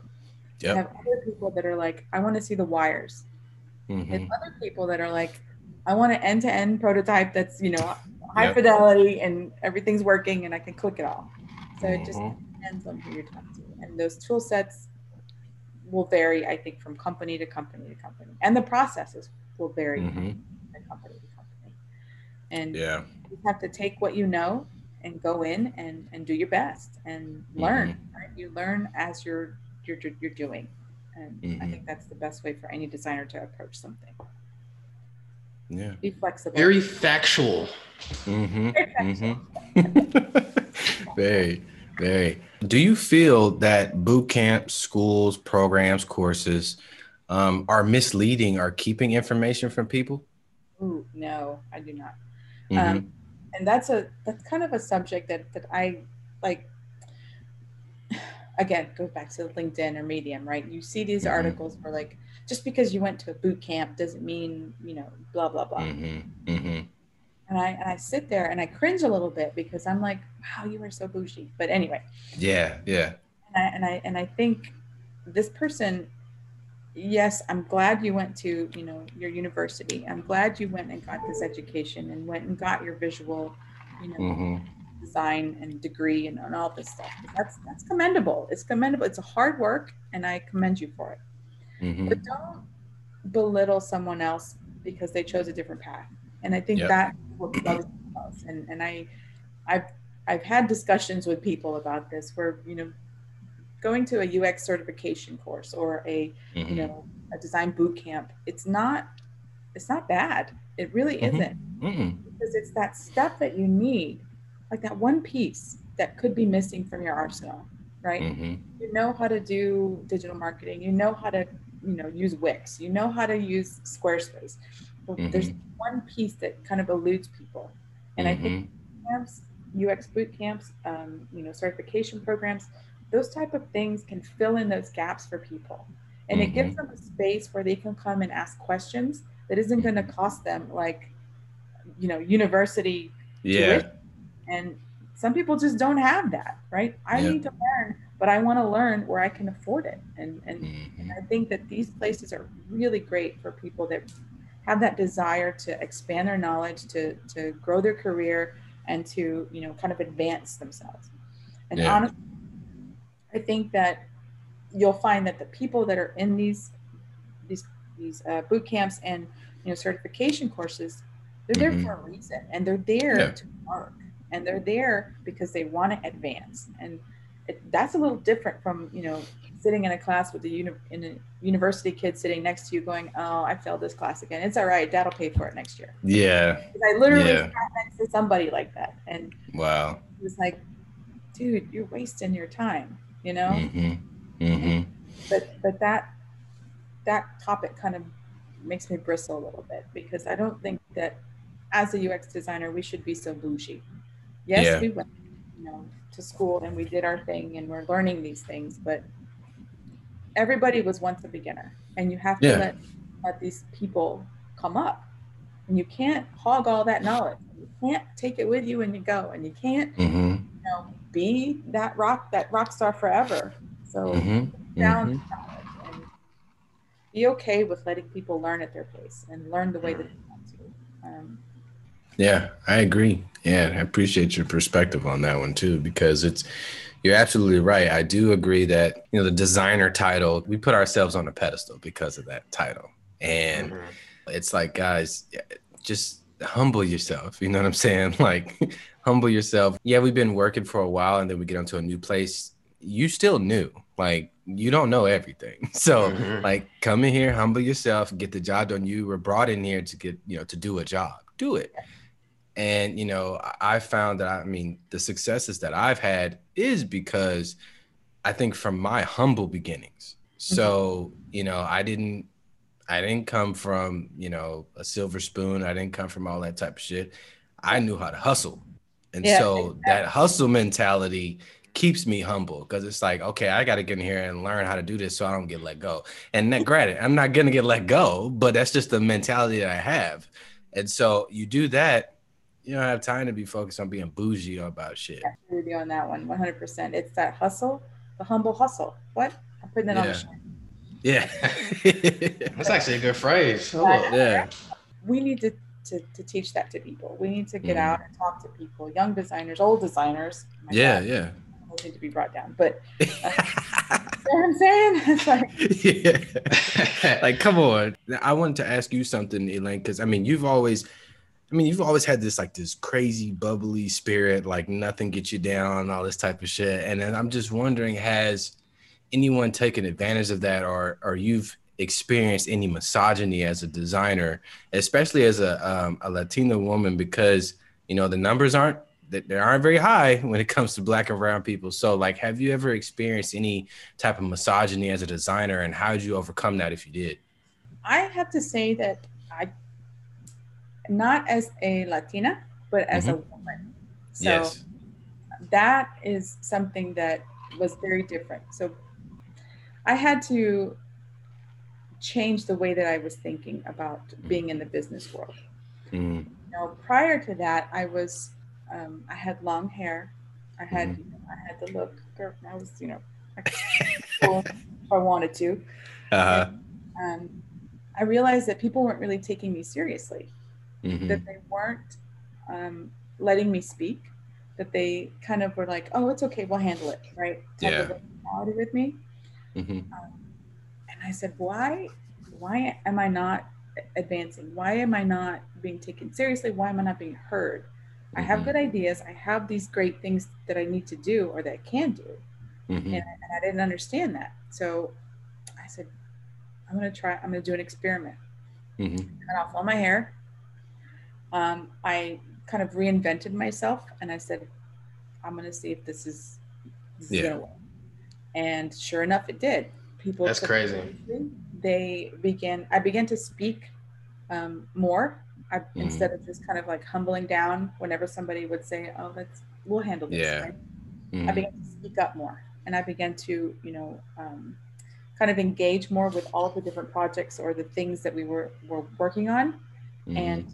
Yep. I have other people that are like, I want to see the wires. Mm-hmm. And other people that are like, I want an end-to-end prototype that's, you know, high yep. fidelity and everything's working and I can click it all. So mm-hmm. it just mm-hmm. Depends on who you're talking to. And those tool sets will vary, I think, from company to company to company. And the processes will vary mm-hmm. from company to company. And yeah. you have to take what you know and go in and, and do your best and learn. Mm-hmm. Right? You learn as you're you're you're doing. And I mm-hmm. think that's the best way for any designer to approach something. Yeah. Be flexible. Very factual. Mm-hmm. Mm-hmm. very, very. Do you feel that boot camps, schools, programs, courses um, are misleading or keeping information from people? Ooh, no, I do not. Mm-hmm. Um, and that's a that's kind of a subject that that I like. Again, goes back to LinkedIn or Medium, right? You see these mm-hmm. articles where like just because you went to a boot camp doesn't mean you know blah blah blah. Mm-hmm. And I and I sit there and I cringe a little bit because I'm like, wow, you are so bougie. But anyway. Yeah, yeah. And I and I, and I think this person yes i'm glad you went to you know your university i'm glad you went and got this education and went and got your visual you know mm-hmm. design and degree and, and all this stuff. That's that's commendable. It's commendable. It's a hard work, and I commend you for it. Mm-hmm. But don't belittle someone else because they chose a different path. And I think yep. that what love And and I, I've I've had discussions with people about this where you know, going to a UX certification course or a mm-hmm. you know a design boot camp, it's not it's not bad. It really mm-hmm. isn't mm-hmm. because it's that step that you need like that one piece that could be missing from your arsenal, right? Mm-hmm. You know how to do digital marketing, you know how to, you know, use Wix, you know how to use Squarespace. Mm-hmm. There's one piece that kind of eludes people. And I think mm-hmm. camps, UX boot camps, um, you know, certification programs, those type of things can fill in those gaps for people. And it gives mm-hmm. them a space where they can come and ask questions that isn't going to cost them like, you know, university yeah. tuition and some people just don't have that, right? I yep. need to learn, but I want to learn where I can afford it. And, and, mm-hmm. and I think that these places are really great for people that have that desire to expand their knowledge, to, to grow their career, and to, you know, kind of advance themselves. And yeah. honestly, I think that you'll find that the people that are in these these these uh, boot camps and you know certification courses, they're mm-hmm. there for a reason, and they're there yeah. to work and they're there because they want to advance and it, that's a little different from you know sitting in a class with a, uni- in a university kid sitting next to you going oh i failed this class again it's all right dad'll pay for it next year yeah i literally yeah. sat next to somebody like that and wow it was like dude you're wasting your time you know mm-hmm. Mm-hmm. but but that that topic kind of makes me bristle a little bit because i don't think that as a ux designer we should be so bougie yes, yeah. we went, you know, to school and we did our thing and we're learning these things, but everybody was once a beginner, and you have to yeah. let let these people come up, and you can't hog all that knowledge. You can't take it with you when you go, and you can't, mm-hmm. you know, be that rock that rock star forever. So mm-hmm. down mm-hmm. and be okay with letting people learn at their pace and learn the way that they want to. Um, yeah, I agree. Yeah, I appreciate your perspective on that one too, because it's you're absolutely right. I do agree that you know the designer title, we put ourselves on a pedestal because of that title. And mm-hmm. it's like, guys, just humble yourself. You know what I'm saying? Like humble yourself. Yeah, we've been working for a while and then we get onto a new place. You still new. Like you don't know everything. So mm-hmm. like come in here, humble yourself, get the job done. You were brought in here to get, you know, to do a job. Do it. And, you know, I found that, I mean, the successes that I've had is because I think from my humble beginnings. Mm-hmm. So, you know, I didn't, I didn't come from, you know, a silver spoon. I didn't come from all that type of shit. I knew how to hustle. And yeah, so exactly. that hustle mentality keeps me humble because it's like, okay, I got to get in here and learn how to do this so I don't get let go. And that, granted, I'm not going to get let go, but that's just the mentality that I have. And so you do that, you don't have time to be focused on being bougie about shit. I agree with you on that one, 100%. It's that hustle, the humble hustle. What? I'm putting that yeah. on the shirt. Yeah. That's actually a good phrase. Yeah. We need to, to, to, teach that to people. We need to get mm. out and talk to people, young designers, old designers. yeah, God, yeah. Need to be brought down, but uh, you know what I'm saying? It's like, yeah. like, come on. I wanted to ask you something, Elaine, because I mean, you've always I mean, you've always had this like this crazy bubbly spirit, like nothing gets you down, all this type of shit. And then I'm just wondering, has anyone taken advantage of that, or or you've experienced any misogyny as a designer, especially as a um, a Latina woman, because you know the numbers aren't that they aren't very high when it comes to black and brown people. So, like, have you ever experienced any type of misogyny as a designer, and how did you overcome that if you did? I have to say that not as a Latina, but as mm-hmm. a woman. So yes. that is something that was very different. So I had to change the way that I was thinking about being in the business world. Mm. You know, prior to that, I was, um, I had long hair. I had, mm. you know, I had the look. I was, you know, cool if I wanted to. Uh-huh. And, um, I realized that people weren't really taking me seriously mm-hmm. that they weren't um, letting me speak. that they kind of were like, "Oh, it's okay, we'll handle it," right? Type Yeah. of with me. hmm Um, and I said, "Why? Why am I not advancing? Why am I not being taken seriously? Why am I not being heard? I have Mhm. good ideas. I have these great things that I need to do or that I can do, hmm and, and I didn't understand that. So I said, I'm going to try. I'm going to do an experiment. hmm Cut off all my hair. Um, I kind of reinvented myself, and I said, I'm going to see if this is, this Yeah. going to work. And sure enough, it did. People. That's crazy. They began. I began to speak um, more. I, Mhm. Instead of just kind of like humbling down whenever somebody would say, "Oh, let's we'll handle this." Yeah. right? hmm I began to speak up more, and I began to, you know, um, kind of engage more with all of the different projects or the things that we were were working on, Mm-hmm. and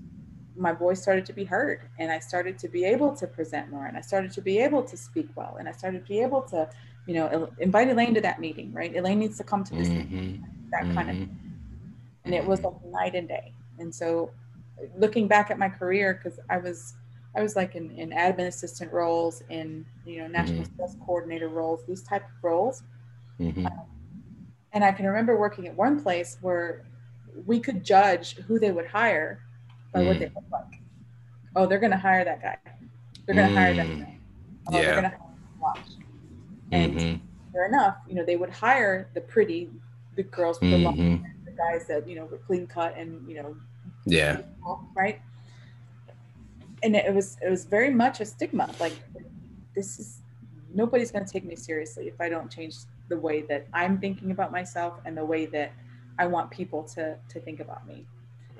my voice started to be heard, and I started to be able to present more, and I started to be able to speak well, and I started to be able to, you know, invite Elaine to that meeting, right? Elaine needs to come to this, meeting, hmm that kind of, thing. and it was like night and day. And so, looking back at my career, because I was I was like in, in admin assistant roles, in you know national Mhm. sales coordinator roles, these type of roles. hmm And I can remember working at one place where we could judge who they would hire by what Mm. they look like. Oh, they're going to hire that guy. They're going to hire that Mm. guy. Oh, Yeah. they're going to watch. And hmm sure enough, you know, they would hire the pretty, the girls with the long hair, the guys that you know were clean cut and you know Yeah. right and it was it was very much a stigma like this is nobody's going to take me seriously if i don't change the way that i'm thinking about myself and the way that i want people to to think about me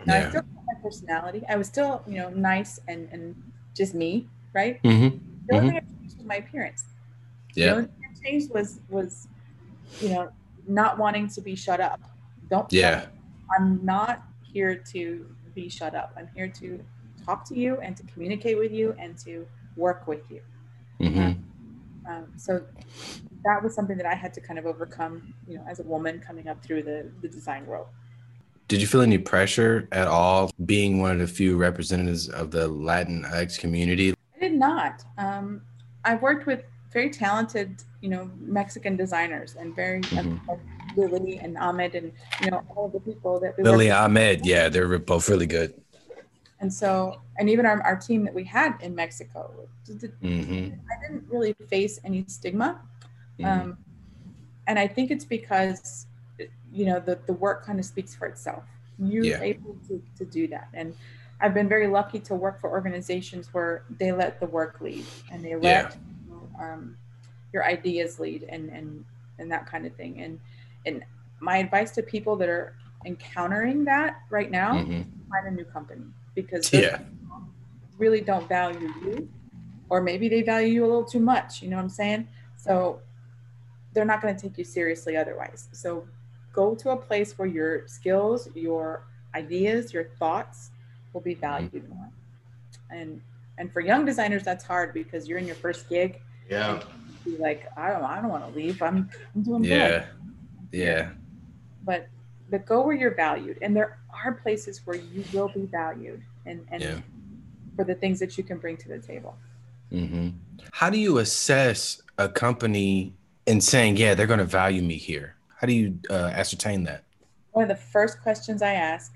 now i Yeah. still have my personality i was still you know nice and and just me right Mm-hmm. the only thing i changed was my appearance the Yeah. only thing i changed was was you know not wanting to be shut up don't Yeah. I'm not here to be shut up. I'm here to talk to you and to communicate with you and to work with you. hmm Um, so that was something that I had to kind of overcome, you know, as a woman coming up through the, the design world. Did you feel any pressure at all being one of the few representatives of the Latinx community? I did not. Um, I've worked with very talented, you know, Mexican designers and very Mhm. like Lily and Ahmed and you know all of the people that we Lily. Ahmed, yeah, they're both really good. And so, and even our, our team that we had in Mexico, d- d- hmm I didn't really face any stigma. Mm-hmm. Um, and I think it's because, you know, the, the work kind of speaks for itself. You're Yeah. able to, to do that. And I've been very lucky to work for organizations where they let the work lead and they let um, your ideas lead and, and, and that kind of thing. And, and my advice to people that are encountering that right now, hmm find a new company because Yeah. really don't value you or maybe they value you a little too much you know what i'm saying so they're not going to take you seriously otherwise so go to a place where your skills your ideas your thoughts will be valued more and and for young designers that's hard because you're in your first gig Yeah. be like i don't i don't want to leave i'm i'm doing good Yeah. Yeah. but but go where you're valued and there are places where you will be valued and and Yeah. for the things that you can bring to the table Mm-hmm. How do you assess a company in saying, yeah, they're going to value me here? How do you uh, ascertain that? one of the first questions i ask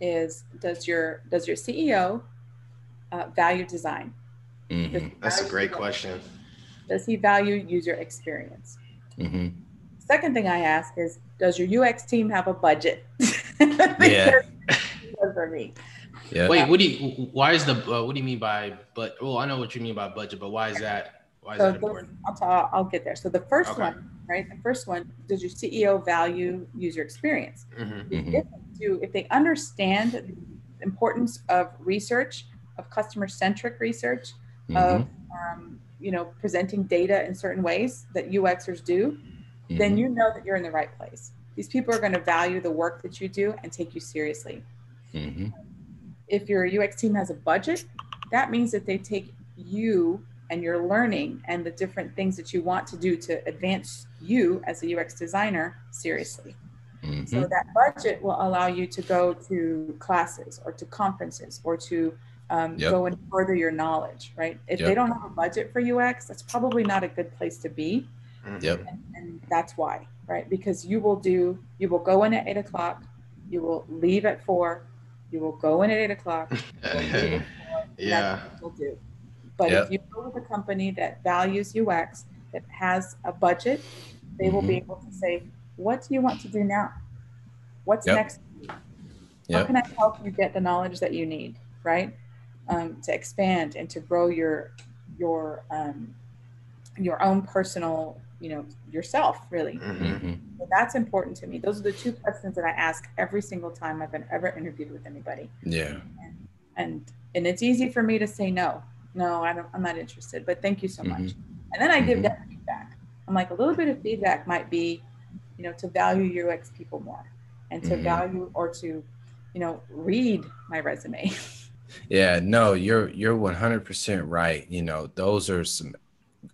is does your does your ceo uh, value design hmm Does he That's a great UX? question. does he value user experience hmm second thing i ask is does your ux team have a budget Yeah. For me Yeah. Wait, what do you? Why is the? Uh, what do you mean by? But well, I know what you mean by budget, but why is that? Why is so that important? I'll, I'll get there so the first Okay. one right the first one does your ceo value user experience hmm Mhm. if they do, if they understand the importance of research, of customer-centric research, of Mhm. um, you know presenting data in certain ways that UXers do, then Mhm. you know that you're in the right place. These people are going to value the work that you do and take you seriously. Mhm. If your UX team has a budget, that means that they take you and your learning and the different things that you want to do to advance you as a UX designer seriously. Mm-hmm. So that budget will allow you to go to classes or to conferences or to um, yep. go and further your knowledge, right? If yep. they don't have a budget for UX, that's probably not a good place to be. Mm-hmm. Yep. And, and that's why, right? Because you will do, you will go in at eight o'clock, you will leave at four, you will go in at eight o'clock. yeah. Will do. But yep. if you go with a company that values UX, that has a budget, they will be mm-hmm. able to say, what do you want to do now? What's yep. next? How can I help you get the knowledge that you need, right? Um, to expand and to grow your your um, your own personal, you know, yourself really. Mm-hmm. So that's important to me. Those are the two questions that I ask every single time I've been ever interviewed with anybody. Yeah. And and, and it's easy for me to say no. No, I don't, I'm not interested. But thank you so mm-hmm. much. And then I give mm-hmm. I'm like a little bit of feedback might be you know, to value UX people more and to mm-hmm. value or to, you know, read my resume. yeah, no, you're you're 100% right. You know, those are some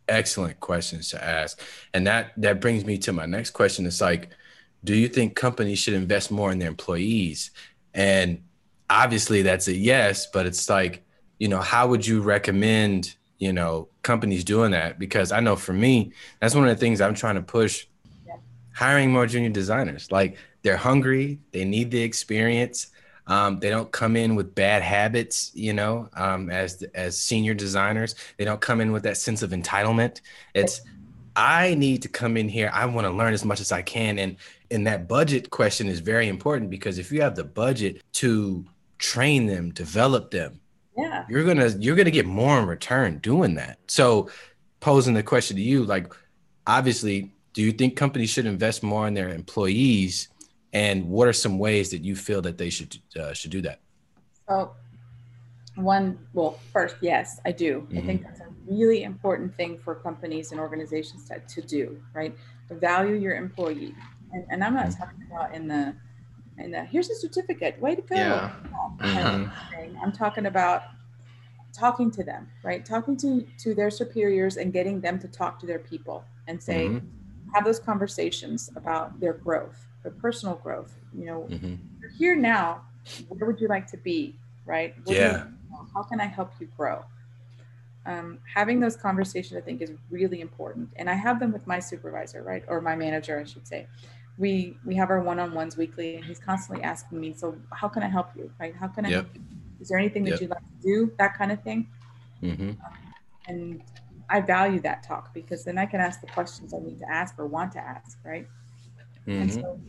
excellent questions to ask. And that that brings me to my next question. It's like, do you think companies should invest more in their employees? And obviously that's a yes, but it's like, you know, how would you recommend, you know, companies doing that? Because I know for me, that's one of the things I'm trying to push hiring more junior designers. Like they're hungry, they need the experience. Um, they don't come in with bad habits, you know, um, as as senior designers. They don't come in with that sense of entitlement. It's I need to come in here. I want to learn as much as I can, and and that budget question is very important because if you have the budget to train them, develop them, yeah, you're gonna you're gonna get more in return doing that. So, posing the question to you, like obviously do you think companies should invest more in their employees and what are some ways that you feel that they should uh, should do that so one well first yes i do mm-hmm. i think mm-hmm. that's a really important thing for companies and organizations to, to do right value your employee and, and i'm not mm-hmm. talking about in the in the here's a certificate way to go yeah. mm-hmm. i'm talking about talking to them right talking to to their superiors and getting them to talk to their people and say mm-hmm have those conversations about their growth, their personal growth. You know, mm-hmm. you're here now. Where would you like to be? Right? What yeah. You, how can I help you grow? Um, having those conversations, I think, is really important, and I have them with my supervisor, right, or my manager, I should say. We we have our one-on-ones weekly, and he's constantly asking me, "So, how can I help you? Right? How can I yep. help you? Is there anything that yep. you'd like to do? That kind of thing." Mm-hmm. Um, and I value that talk because then I can ask the questions I need to ask or want to ask, right? Mm-hmm. And so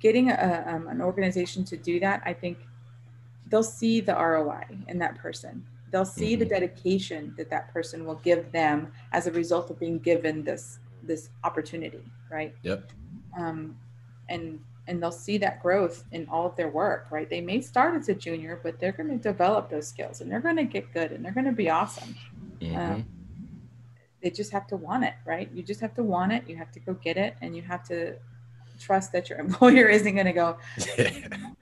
getting a, um, an organization to do that, I think they'll see the ROI in that person. They'll see mm-hmm. the dedication that that person will give them as a result of being given this this opportunity, right? Yep. Um, and and they'll see that growth in all of their work, right? They may start as a junior, but they're going to develop those skills and they're going to get good and they're going to be awesome. Mm-hmm. Um, they just have to want it, right? You just have to want it. You have to go get it, and you have to trust that your employer isn't going to go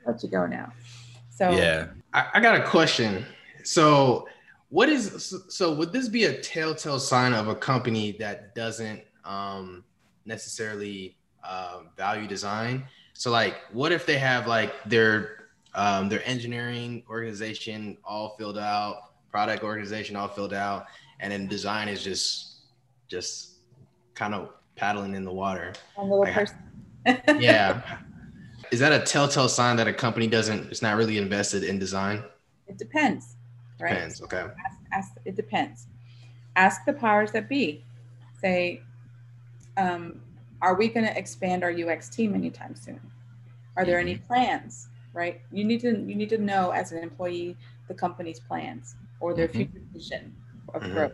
let you go now. So yeah, I, I got a question. So what is so would this be a telltale sign of a company that doesn't um, necessarily uh, value design? So like, what if they have like their um, their engineering organization all filled out, product organization all filled out, and then design is just just kind of paddling in the water. Like, yeah. Is that a telltale sign that a company doesn't it's not really invested in design? It depends. Right. Depends. Okay. Ask, ask, it depends. Ask the powers that be. Say, um, are we going to expand our UX team anytime soon? Are there mm-hmm. any plans? Right. You need to you need to know as an employee the company's plans or their mm-hmm. future vision of mm-hmm. growth?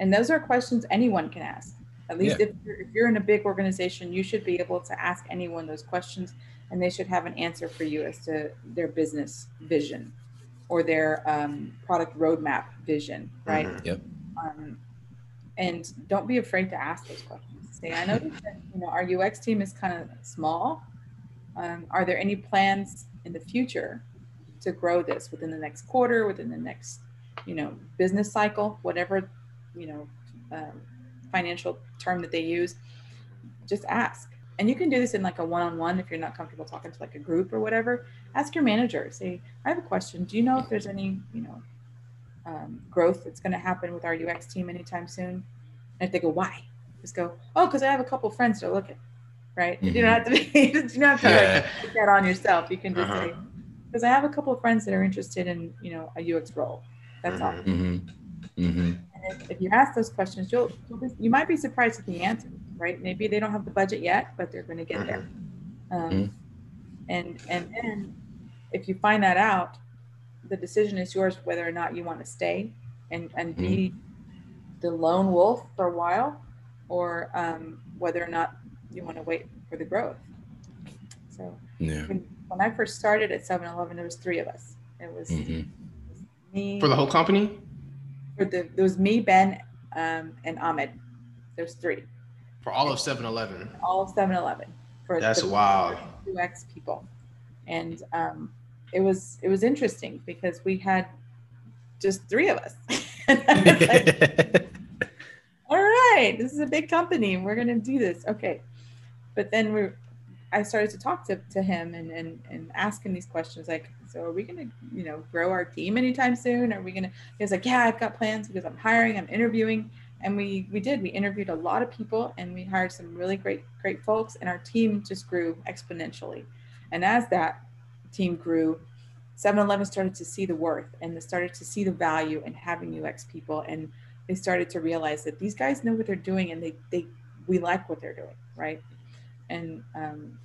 And those are questions anyone can ask. At least yeah. if, you're, if you're in a big organization, you should be able to ask anyone those questions and they should have an answer for you as to their business vision or their um, product roadmap vision, right? Mm-hmm. Yep. Um, and don't be afraid to ask those questions. Say, I know that you know our UX team is kind of small. Um, are there any plans in the future to grow this within the next quarter, within the next you know business cycle whatever you know um, financial term that they use? Just ask. And you can do this in like a one-on-one if you're not comfortable talking to like a group or whatever. Ask your manager. Say i have a question. Do you know if there's any you know um, growth that's going to happen with our ux team anytime soon? And if they go why just go oh because i have a couple friends that are looking right mm-hmm. you don't have to be you don't have to yeah. like, put that on yourself you can just uh-huh. say because i have a couple of friends that are interested in you know a ux role that's all mm-hmm. Mm-hmm. And if, if, you ask those questions you'll, you'll be, you might be surprised at the answer right? Maybe they don't have the budget yet, but they're going to get there. Mm-hmm. Um, mm-hmm. And and then if you find that out, the decision is yours whether or not you want to stay and and be mm-hmm. the lone wolf for a while, or um, whether or not you want to wait for the growth. So yeah. when, when I first started at 7-Eleven, there was three of us. It was, mm-hmm. it was me for the whole company. For the there was me, Ben, um, and Ahmed. There's three. For all of 7-Eleven. All of 7-Eleven. For That's wild. UX people, and um, it was it was interesting because we had just three of us. like, all right, this is a big company. We're gonna do this. Okay, but then we, I started to talk to, to him and, and and ask him these questions like, so are we gonna you know grow our team anytime soon? Are we gonna? He was like, yeah, I've got plans because I'm hiring, I'm interviewing and we we did we interviewed a lot of people and we hired some really great great folks and our team just grew exponentially and as that team grew 7-eleven started to see the worth and they started to see the value in having ux people and they started to realize that these guys know what they're doing and they they we like what they're doing right and um,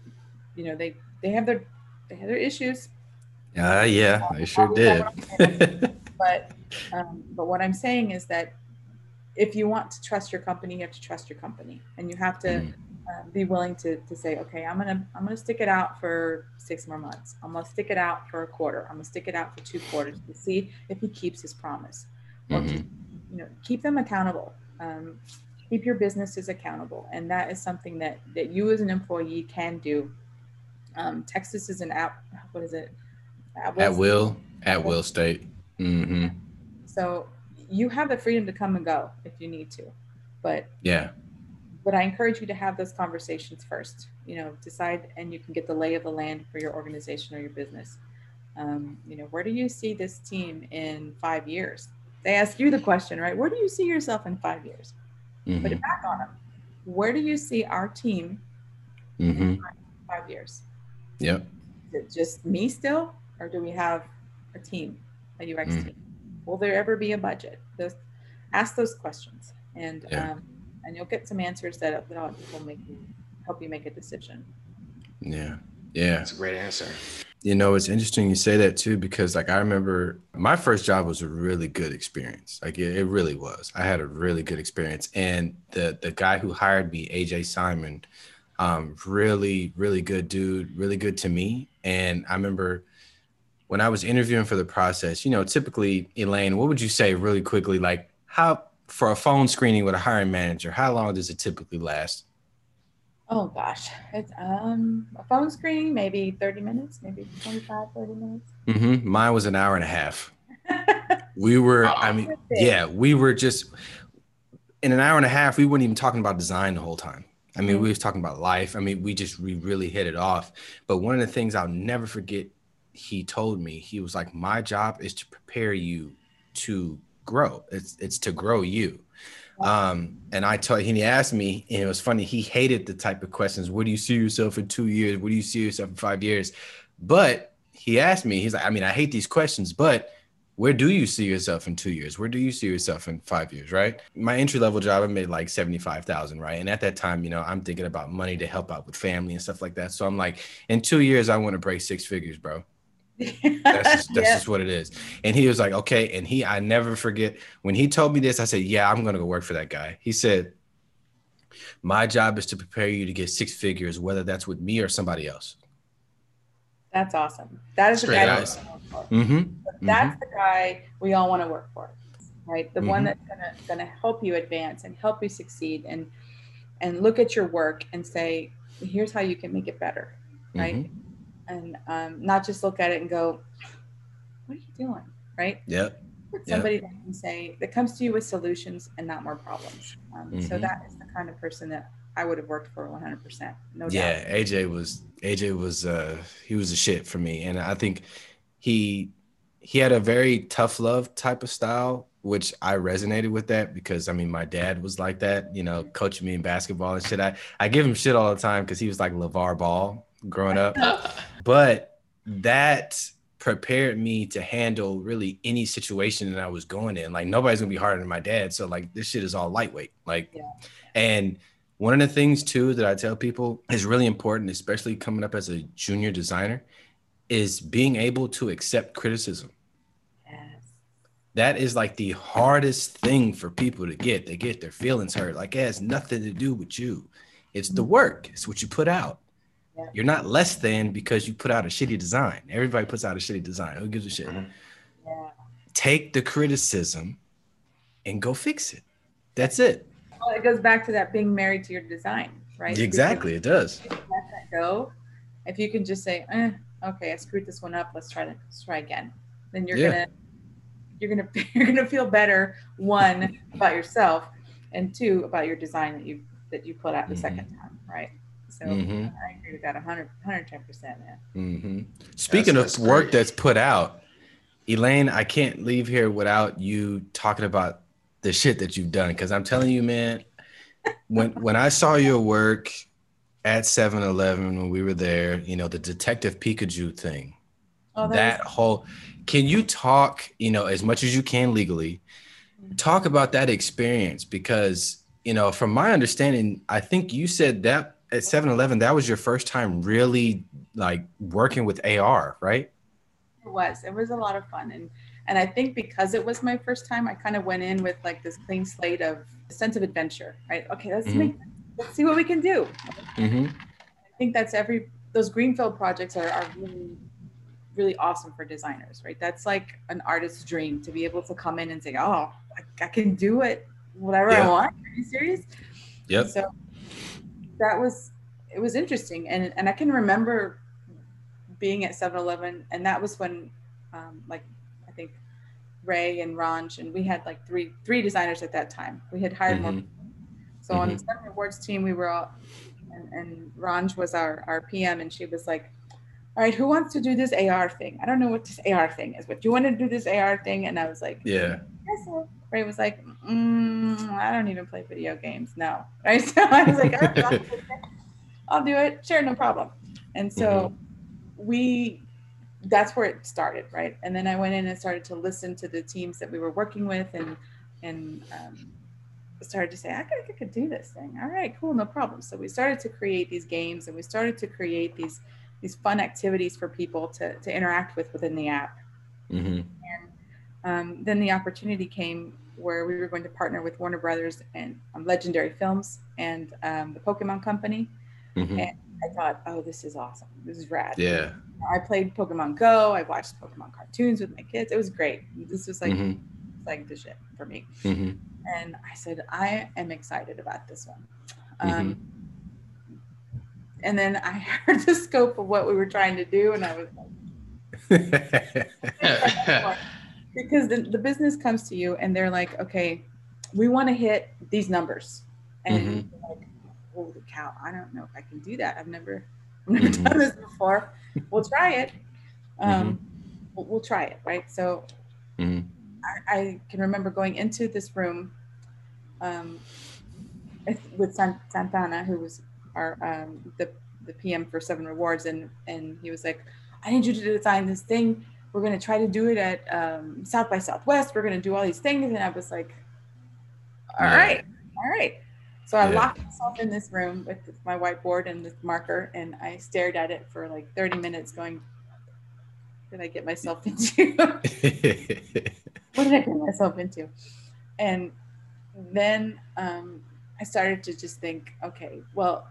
you know they they have their they have their issues uh, yeah they sure did but um, but what i'm saying is that if you want to trust your company, you have to trust your company, and you have to mm. uh, be willing to to say, okay, I'm gonna I'm gonna stick it out for six more months. I'm gonna stick it out for a quarter. I'm gonna stick it out for two quarters to see if he keeps his promise. Mm-hmm. You know, keep them accountable. Um, keep your businesses accountable, and that is something that that you as an employee can do. Um, Texas is an app. What is it? At will. At will, at will state. Mm-hmm. So you have the freedom to come and go if you need to but yeah but i encourage you to have those conversations first you know decide and you can get the lay of the land for your organization or your business um, you know where do you see this team in five years they ask you the question right where do you see yourself in five years mm-hmm. put it back on them where do you see our team mm-hmm. in five, five years yep is it just me still or do we have a team a ux mm-hmm. team will there ever be a budget? Just ask those questions, and yeah. um, and you'll get some answers that that will make you help you make a decision. Yeah, yeah, that's a great answer. You know, it's interesting you say that too because like I remember my first job was a really good experience. Like it, it really was. I had a really good experience, and the the guy who hired me, AJ Simon, um, really really good dude, really good to me. And I remember when I was interviewing for the process, you know, typically, Elaine, what would you say really quickly, like how for a phone screening with a hiring manager, how long does it typically last? Oh gosh, it's um a phone screen, maybe 30 minutes, maybe 25, 30 minutes. Mm-hmm. Mine was an hour and a half. we were, I mean, yeah, we were just in an hour and a half, we weren't even talking about design the whole time. I mean, mm-hmm. we was talking about life. I mean, we just we really hit it off. But one of the things I'll never forget he told me he was like my job is to prepare you to grow it's it's to grow you um and i told him, he asked me and it was funny he hated the type of questions where do you see yourself in two years where do you see yourself in five years but he asked me he's like i mean i hate these questions but where do you see yourself in two years? Where do you see yourself in five years? Right. My entry level job, I made like 75,000. Right. And at that time, you know, I'm thinking about money to help out with family and stuff like that. So I'm like, in two years, I want to break six figures, bro that's just, that's yeah. just what it is. And he was like, okay. And he, I never forget when he told me this, I said, yeah, I'm going to go work for that guy. He said, my job is to prepare you to get six figures, whether that's with me or somebody else. That's awesome. That is Straight the guy. Mm-hmm. That's mm-hmm. the guy we all want to work for, right? The mm-hmm. one that's gonna gonna help you advance and help you succeed, and and look at your work and say, here's how you can make it better, right? And um, not just look at it and go, "What are you doing?" Right? Yep. Somebody yep. that can say that comes to you with solutions and not more problems. Um, mm-hmm. So that is the kind of person that I would have worked for 100%. No yeah, doubt. AJ was AJ was uh he was a shit for me, and I think he he had a very tough love type of style, which I resonated with that because I mean my dad was like that, you know, coaching me in basketball and shit. I I give him shit all the time because he was like LeVar Ball growing up, but that prepared me to handle really any situation that I was going in. Like nobody's gonna be harder than my dad. So like this shit is all lightweight. Like yeah. and one of the things too that I tell people is really important, especially coming up as a junior designer, is being able to accept criticism. Yes. That is like the hardest thing for people to get. They get their feelings hurt. Like it has nothing to do with you. It's the mm-hmm. work. It's what you put out. Yeah. You're not less than because you put out a shitty design. Everybody puts out a shitty design. Who gives a shit? Mm-hmm. Yeah. Take the criticism and go fix it. That's it. Well, it goes back to that being married to your design, right? Exactly, it does. Let that go. If you can just say, eh, "Okay, I screwed this one up. Let's try to let's try again," then you're yeah. gonna you're gonna you're gonna feel better. One about yourself, and two about your design that you that you put out the mm-hmm. second time, right? So mm-hmm. I agree with that 100, 110 percent, man. Mm-hmm. Speaking that's, of that's work great. that's put out, Elaine, I can't leave here without you talking about the shit that you've done. Because I'm telling you, man, when when I saw your work at 7-Eleven when we were there, you know, the Detective Pikachu thing, oh, that, that was- whole. Can you talk, you know, as much as you can legally, talk about that experience? Because you know, from my understanding, I think you said that at 7-Eleven, that was your first time really like working with AR, right? It was. It was a lot of fun, and and I think because it was my first time, I kind of went in with like this clean slate of a sense of adventure, right? Okay, let's mm-hmm. make, let's see what we can do. Mm-hmm. I think that's every those greenfield projects are, are really really awesome for designers, right? That's like an artist's dream to be able to come in and say, "Oh, I, I can do it, whatever yeah. I want." Are you serious? Yep. And so that was it was interesting, and and I can remember being at 7-Eleven, and that was when, um, like I think Ray and Ranj, and we had like three three designers at that time. We had hired mm-hmm. more. So mm-hmm. on the Seven Rewards team, we were all, and, and Ranj was our our PM, and she was like, "All right, who wants to do this AR thing? I don't know what this AR thing is, but do you want to do this AR thing?" And I was like, "Yeah." Yes, Ray was like, mm, "I don't even play video games, no." Right? So I was like, right, "I'll do it. Sure, no problem." And so mm-hmm. we that's where it started, right? And then I went in and started to listen to the teams that we were working with, and and um, started to say, I think I could do this thing. All right, cool, no problem. So we started to create these games, and we started to create these these fun activities for people to to interact with within the app. Mm-hmm. And um, then the opportunity came where we were going to partner with Warner Brothers and um, Legendary Films and um, the Pokemon Company. Mm-hmm. And I thought, oh, this is awesome. This is rad. Yeah. I played Pokemon Go. I watched Pokemon cartoons with my kids. It was great. This was like mm-hmm. like the shit for me. Mm-hmm. And I said, I am excited about this one. Um, mm-hmm. And then I heard the scope of what we were trying to do, and I was like, because the, the business comes to you and they're like, okay, we want to hit these numbers. And mm-hmm. like, holy cow, I don't know if I can do that. I've never, I've never mm-hmm. done this before we'll try it. Um, mm-hmm. we'll, we'll, try it, right? So mm-hmm. I, I, can remember going into this room um, with San, Santana, who was our um, the the PM for Seven Rewards, and and he was like, "I need you to design this thing. We're going to try to do it at um, South by Southwest. We're going to do all these things." And I was like, "All yeah. right, all right." So I yeah. locked myself in this room with my whiteboard and this marker, and I stared at it for like 30 minutes, going, "What did I get myself into? what did I get myself into?" And then um, I started to just think, okay, well,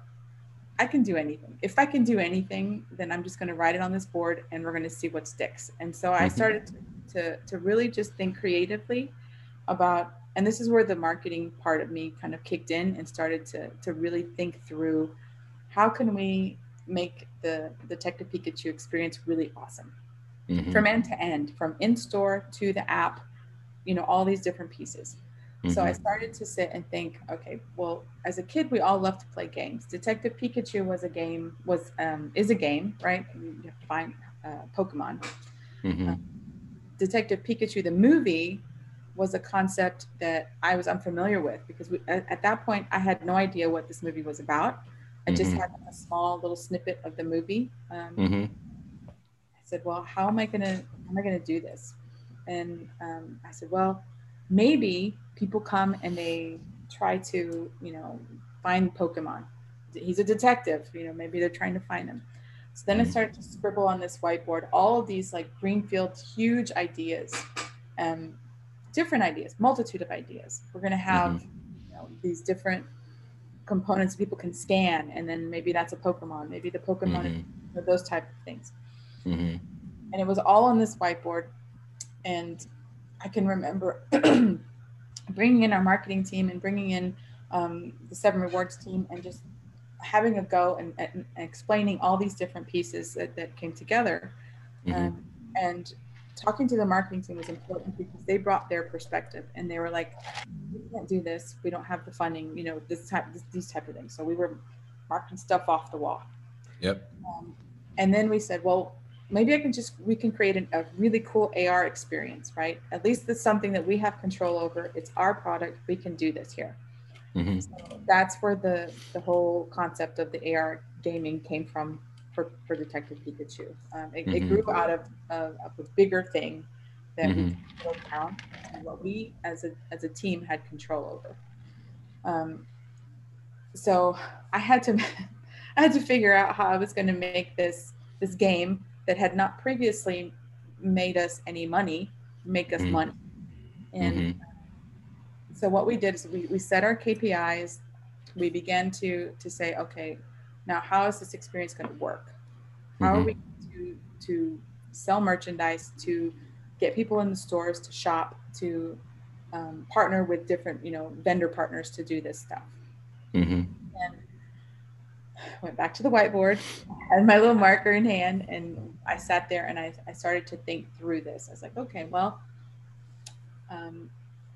I can do anything. If I can do anything, then I'm just going to write it on this board, and we're going to see what sticks. And so I mm-hmm. started to, to, really just think creatively about and this is where the marketing part of me kind of kicked in and started to to really think through how can we make the the detective pikachu experience really awesome mm-hmm. from end to end from in store to the app you know all these different pieces Mm-hmm. So I mm-hmm. started to sit and think, okay, well, as a kid, we all love to play games. Detective Pikachu was a game, was um, is a game, right? You have to find uh, Pokemon. Mm-hmm. Uh, Detective Pikachu, the movie, was a concept that I was unfamiliar with because we, at, at, that point I had no idea what this movie was about. I just mm-hmm. had a small little snippet of the movie. Um, mm-hmm. I said, "Well, how am I gonna how am I gonna do this?" And um, I said, "Well, maybe people come and they try to, you know, find Pokemon. He's a detective, you know, maybe they're trying to find him." So then mm-hmm. I started to scribble on this whiteboard all of these like greenfield huge ideas. Um, different ideas, multitude of ideas. We're going to have mm-hmm. you know, these different components people can scan, and then maybe that's a Pokemon. Maybe the Pokemon, mm-hmm. those type of things. Mm-hmm. And it was all on this whiteboard, and I can remember bringing in our marketing team and bringing in um, the Seven Rewards team, and just having a go and, and, explaining all these different pieces that, that came together. Mm-hmm. Um, and talking to the marketing team was important because they brought their perspective and they were like, we can't do this. We don't have the funding, you know, this type, this, these type of things. So we were marking stuff off the wall. Yep. Um, and then we said, well, maybe I can just, we can create an, a really cool AR experience, right? At least it's something that we have control over. It's our product. We can do this here. Mm-hmm. So that's where the, the whole concept of the AR gaming came from for, for Detective Pikachu. Um, it, mm-hmm. it, grew out of, of, of, a bigger thing that mm-hmm. we built down and what we as a, as a team had control over. Um, so I had to I had to figure out how I was going to make this this game that had not previously made us any money make us mm-hmm. money. And mm-hmm. so what we did is we, we set our KPIs. We began to to say, okay, now, how is this experience going to work? How mm-hmm. are we going to, to sell merchandise, to get people in the stores to shop, to um, partner with different, you know, vendor partners to do this stuff? Mm-hmm. And went back to the whiteboard, had my little marker in hand, and I sat there and I, I started to think through this. I was like, okay, well, um,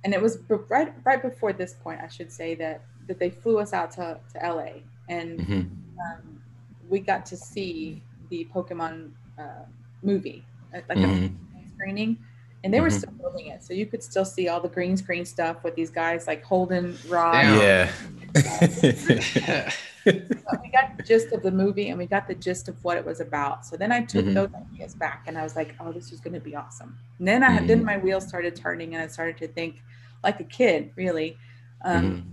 and it was right right before this point, I should say that that they flew us out to, to LA, and mm-hmm um, we got to see the Pokemon uh, movie, uh, like mm-hmm. a screening, and they mm-hmm. were still building it, so you could still see all the green screen stuff with these guys like holding Rob. Yeah. we got the gist of the movie and we got the gist of what it was about. So then I took mm-hmm. those ideas back and I was like, "Oh, this is going to be awesome." And then I then mm-hmm. my wheels started turning and I started to think like a kid, really. Um,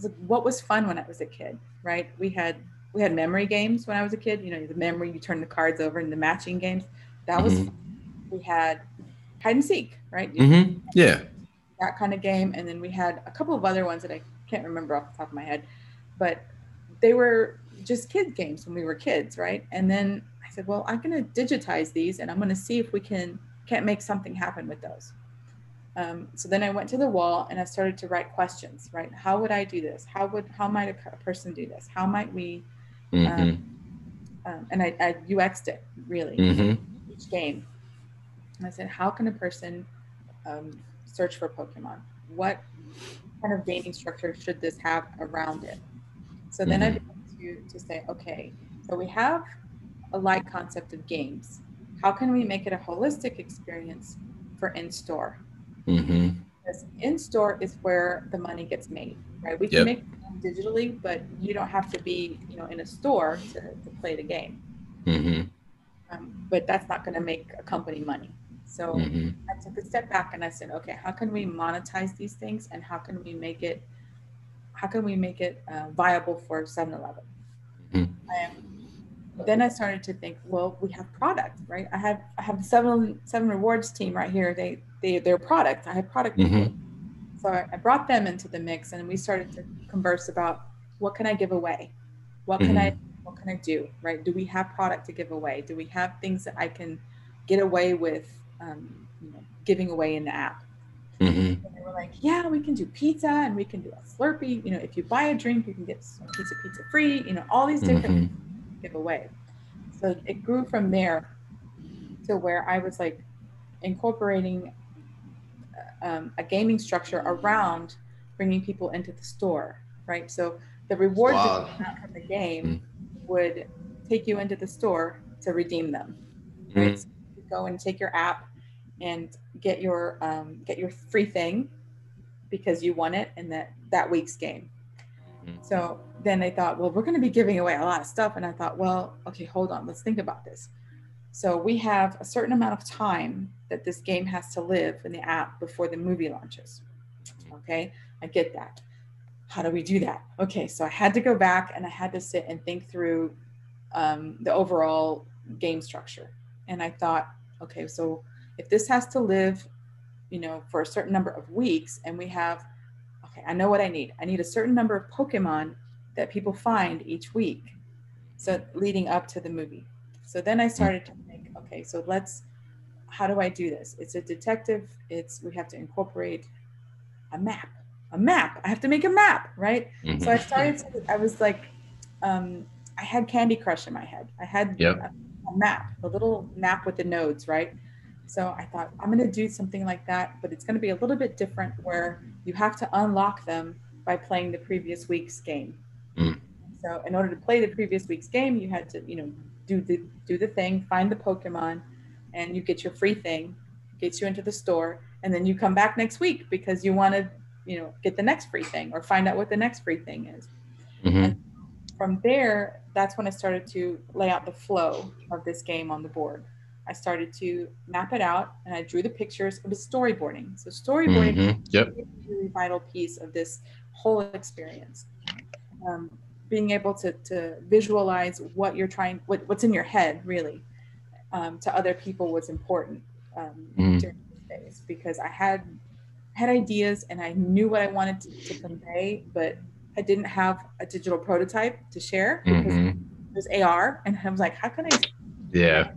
mm-hmm. what was fun when I was a kid, right? We had we had memory games when I was a kid. You know, the memory, you turn the cards over and the matching games. That was, mm-hmm. we had hide and seek, right? Mm-hmm. Yeah. That kind of game. And then we had a couple of other ones that I can't remember off the top of my head, but they were just kid games when we were kids, right? And then I said, well, I'm going to digitize these and I'm going to see if we can can't make something happen with those. Um, so then I went to the wall and I started to write questions, right? How would I do this? How would how might a person do this? How might we Mm-hmm. Um, um, and I, I UX'd it really mm-hmm. each game. And I said, how can a person um, search for Pokemon? What kind of gaming structure should this have around it? So then mm-hmm. I began to, to say, okay, so we have a light concept of games. How can we make it a holistic experience for in store? Mm-hmm. Because in store is where the money gets made, right? We can yep. make digitally, but you don't have to be, you know, in a store to, to play the game. Mm-hmm. Um, but that's not going to make a company money. So mm-hmm. I took a step back and I said, okay, how can we monetize these things, and how can we make it, how can we make it uh, viable for 7-Eleven? Mm-hmm. then I started to think, well, we have product, right? I have I have the seven seven rewards team right here. They they their product. I have product. Mm-hmm. So I, brought them into the mix, and we started to converse about what can I give away, what can mm-hmm. I what can I do, right? Do we have product to give away? Do we have things that I can get away with, um, you know, giving away in the app? Mm-hmm. And they were like, yeah, we can do pizza and we can do a Slurpee. You know, if you buy a drink, you can get pizza pizza free. You know, all these different mm-hmm. give away. So it grew from there to where I was like incorporating um, a gaming structure around bringing people into the store, right? So the rewards wow. from the game mm. would take you into the store to redeem them. Right? Mm. So you go and take your app and get your um, get your free thing because you won it in that that week's game. Mm. So then they thought, well, we're going to be giving away a lot of stuff, and I thought, well, okay, hold on, let's think about this. So we have a certain amount of time that this game has to live in the app before the movie launches. Okay, I get that. How do we do that? Okay, so I had to go back and I had to sit and think through um, the overall game structure. And I thought, okay, so if this has to live, you know, for a certain number of weeks, and we have, okay, I know what I need. I need a certain number of Pokemon that people find each week. So leading up to the movie. So then I started to think, okay, so let's, how do I do this? It's a detective. It's we have to incorporate a map. A map. I have to make a map, right? Mm-hmm. So I started. To, I was like, um, I had Candy Crush in my head. I had yep. a, a map, a little map with the nodes, right? So I thought I'm going to do something like that, but it's going to be a little bit different where you have to unlock them by playing the previous week's game. Mm. So in order to play the previous week's game, you had to, you know, do the do the thing, find the Pokemon, and you get your free thing, gets you into the store, and then you come back next week because you want to, you know, get the next free thing or find out what the next free thing is. Mm-hmm. from there, that's when I started to lay out the flow of this game on the board. I started to map it out and I drew the pictures. It was storyboarding. So storyboarding mm-hmm. yep. is a really vital piece of this whole experience. Um, being able to, to visualize what you're trying, what, what's in your head really um, to other people was important um, mm. during these days because I had had ideas and I knew what I wanted to, to convey, but I didn't have a digital prototype to share because mm-hmm. it was AR, and I was like, how can I? Yeah.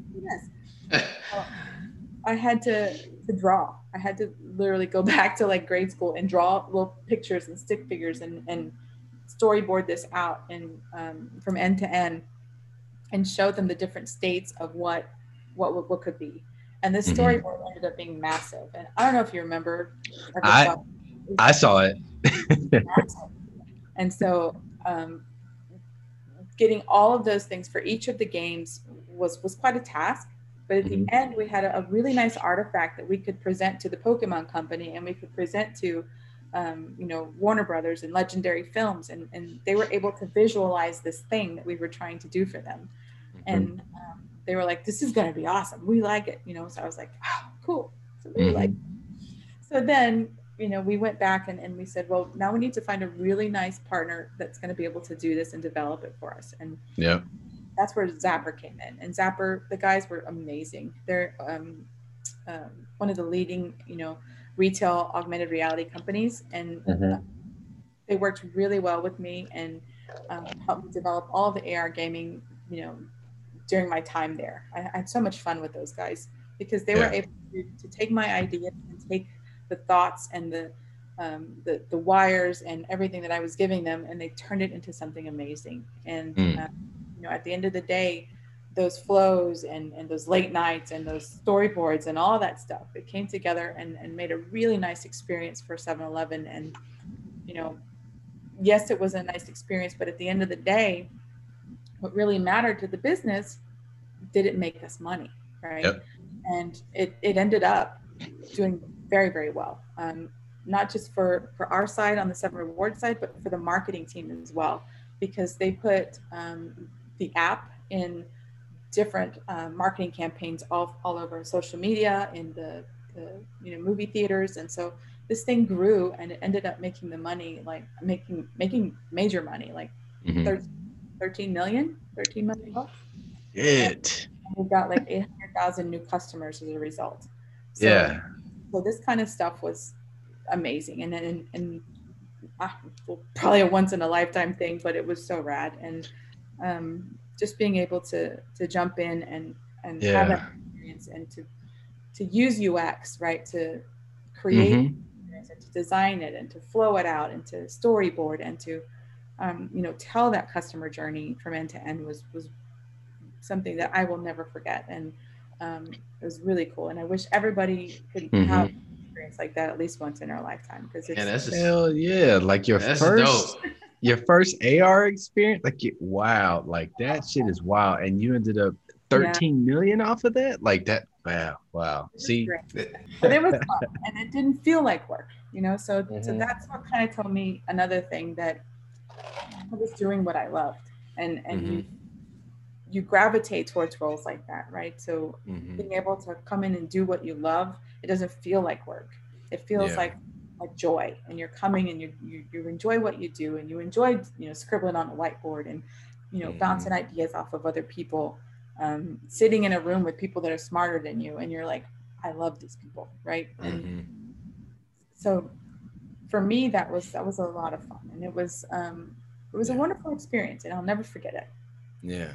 I had to to draw. I had to literally go back to like grade school and draw little pictures and stick figures and and storyboard this out and um, from end to end and show them the different states of what what what could be and this mm-hmm. storyboard mm-hmm. ended up being massive and i don't know if you remember i i saw it and so um, getting all of those things for each of the games was was quite a task but at mm-hmm. the end we had a, a, really nice artifact that we could present to the pokemon company and we could present to um, you know, Warner Brothers and Legendary Films, and, and they were able to visualize this thing that we were trying to do for them. Mm-hmm. And um, they were like, "This is going to be awesome. We like it," you know. So I was like, "Oh, cool." So we mm-hmm. like. So then, you know, we went back and, and we said, "Well, now we need to find a really nice partner that's going to be able to do this and develop it for us." And yeah, that's where Zappar came in. And Zappar, the guys were amazing. They're um, um, one of the leading, you know retail augmented reality companies, and mm-hmm. they worked really well with me and um, helped me develop all the AR gaming. You know, during my time there, I, I had so much fun with those guys because they yeah. were able to, to, take my ideas and take the thoughts and the, um, the the wires and everything that I was giving them, and they turned it into something amazing. And mm. uh, you know, at the end of the day, those flows and, and those late nights and those storyboards and all that stuff. It came together and, and made a really nice experience for 7 Eleven. And, you know, yes, it was a nice experience, but at the end of the day, what really mattered to the business did it make us money, right? Yep. And it, it ended up doing very, very well. Um, not just for, for our side on the Seven Reward side, but for the marketing team as well, because they put um, the app in different um, marketing campaigns all, all over social media in the, the, you know movie theaters. And so this thing grew and it ended up making the money like making making major money like mm-hmm. 13 million 13 million bucks? It we got like 800,000 new customers as a result. So, yeah. so this kind of stuff was amazing. And and, and uh, probably a once in a lifetime thing but it was so rad. And um, just being able to to jump in and and yeah. have that experience and to to use UX right to create mm-hmm. and to design it and to flow it out and to storyboard and to um, you know tell that customer journey from end to end was was something that I will never forget and um, it was really cool and I wish everybody could mm-hmm. have experience like that at least once in our lifetime because it's yeah, that's just, hell yeah like your first dope. Your first AR experience like wow like that shit is wild and you ended up thirteen yeah. million off of that like that wow wow see but it was fun and it didn't feel like work you know so mm-hmm. so that's what kind of told me another thing that I was doing what I loved and and mm-hmm. you you gravitate towards roles like that, right? So mm-hmm. being able to come in and do what you love, it doesn't feel like work. It feels yeah. like like joy, and you're coming and you, you you enjoy what you do, and you enjoy you know scribbling on a whiteboard and you know mm-hmm. bouncing ideas off of other people, um, sitting in a room with people that are smarter than you, and you're like, I love these people, right? And mm-hmm. so for me, that was that was a lot of fun, and it was um, it was yeah. a wonderful experience, and I'll never forget it. Yeah.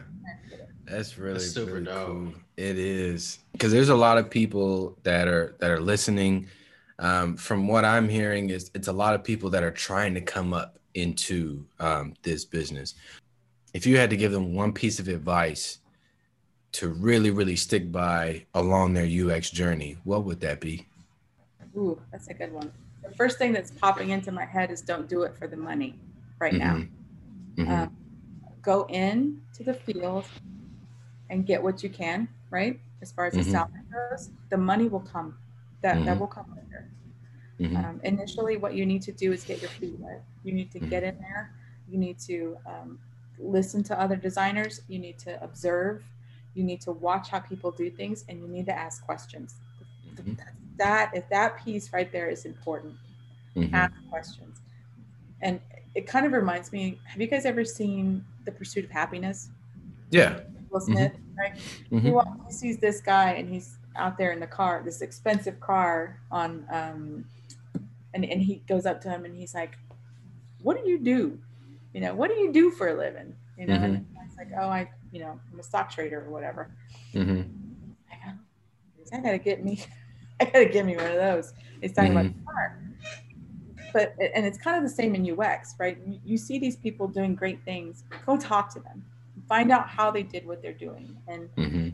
That's really That's super really dope. Cool. It is because there's a lot of people that are that are listening. Um, from what I'm hearing, is it's a lot of people that are trying to come up into um, this business. If you had to give them one piece of advice to really, really stick by along their UX journey, what would that be? Ooh, that's a good one. The first thing that's popping into my head is don't do it for the money right mm-hmm. now. Mm-hmm. Um, go in to the field and get what you can, right? As far as mm-hmm. the salary goes, the money will come. That mm-hmm. that will come later. Mm-hmm. Um, initially, what you need to do is get your feet wet. You need to mm-hmm. get in there. You need to um, listen to other designers. You need to observe. You need to watch how people do things, and you need to ask questions. Mm-hmm. That if that piece right there is important. Mm-hmm. Ask questions, and it kind of reminds me. Have you guys ever seen The Pursuit of Happiness? Yeah. Will Smith, mm-hmm. right? Mm-hmm. He, walks, he sees this guy and he's out there in the car, this expensive car on, um, and, and he goes up to him and he's like, what do you do? You know, what do you do for a living? You know, mm-hmm. and it's like, oh, I, you know, I'm a stock trader or whatever. Mm-hmm. I, gotta get me, I gotta get me one of those. He's talking about mm-hmm. the car but and it's kind of the same in UX, right? You see these people doing great things, go talk to them find out how they did what they're doing and mm-hmm.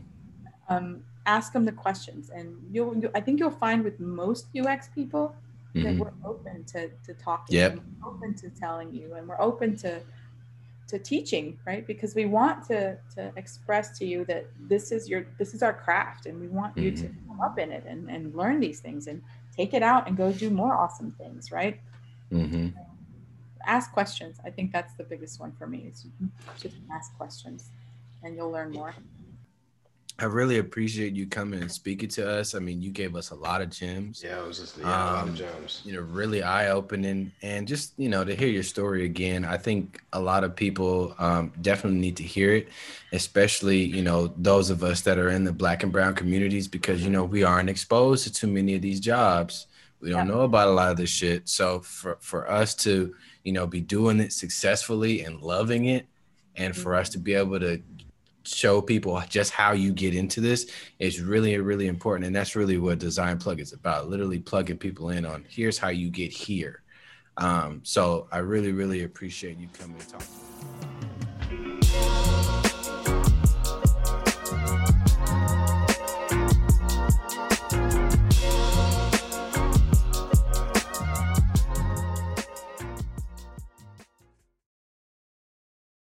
um, ask them the questions and you'll, you, i think you'll find with most ux people mm-hmm. that we're open to, to talking yep. open to telling you and we're open to to teaching right because we want to to express to you that this is your this is our craft and we want mm-hmm. you to mm-hmm. come up in it and, and learn these things and take it out and go do more awesome things right mm-hmm ask questions. I think that's the biggest one for me is just ask questions and you'll learn more. I really appreciate you coming and speaking to us. I mean, you gave us a lot of gems. Yeah, it was just yeah, um, a lot of um, gems. You know, really eye opening, and just you know to hear your story again. I think a lot of people um, definitely need to hear it, especially you know those of us that are in the Black and Brown communities, because you know we aren't exposed to too many of these jobs. We don't yeah. know about a lot of this shit. So for for us to you know, be doing it successfully and loving it. And for us to be able to show people just how you get into this is really, really important. And that's really what Design Plug is about literally plugging people in on here's how you get here. Um, so I really, really appreciate you coming and talking.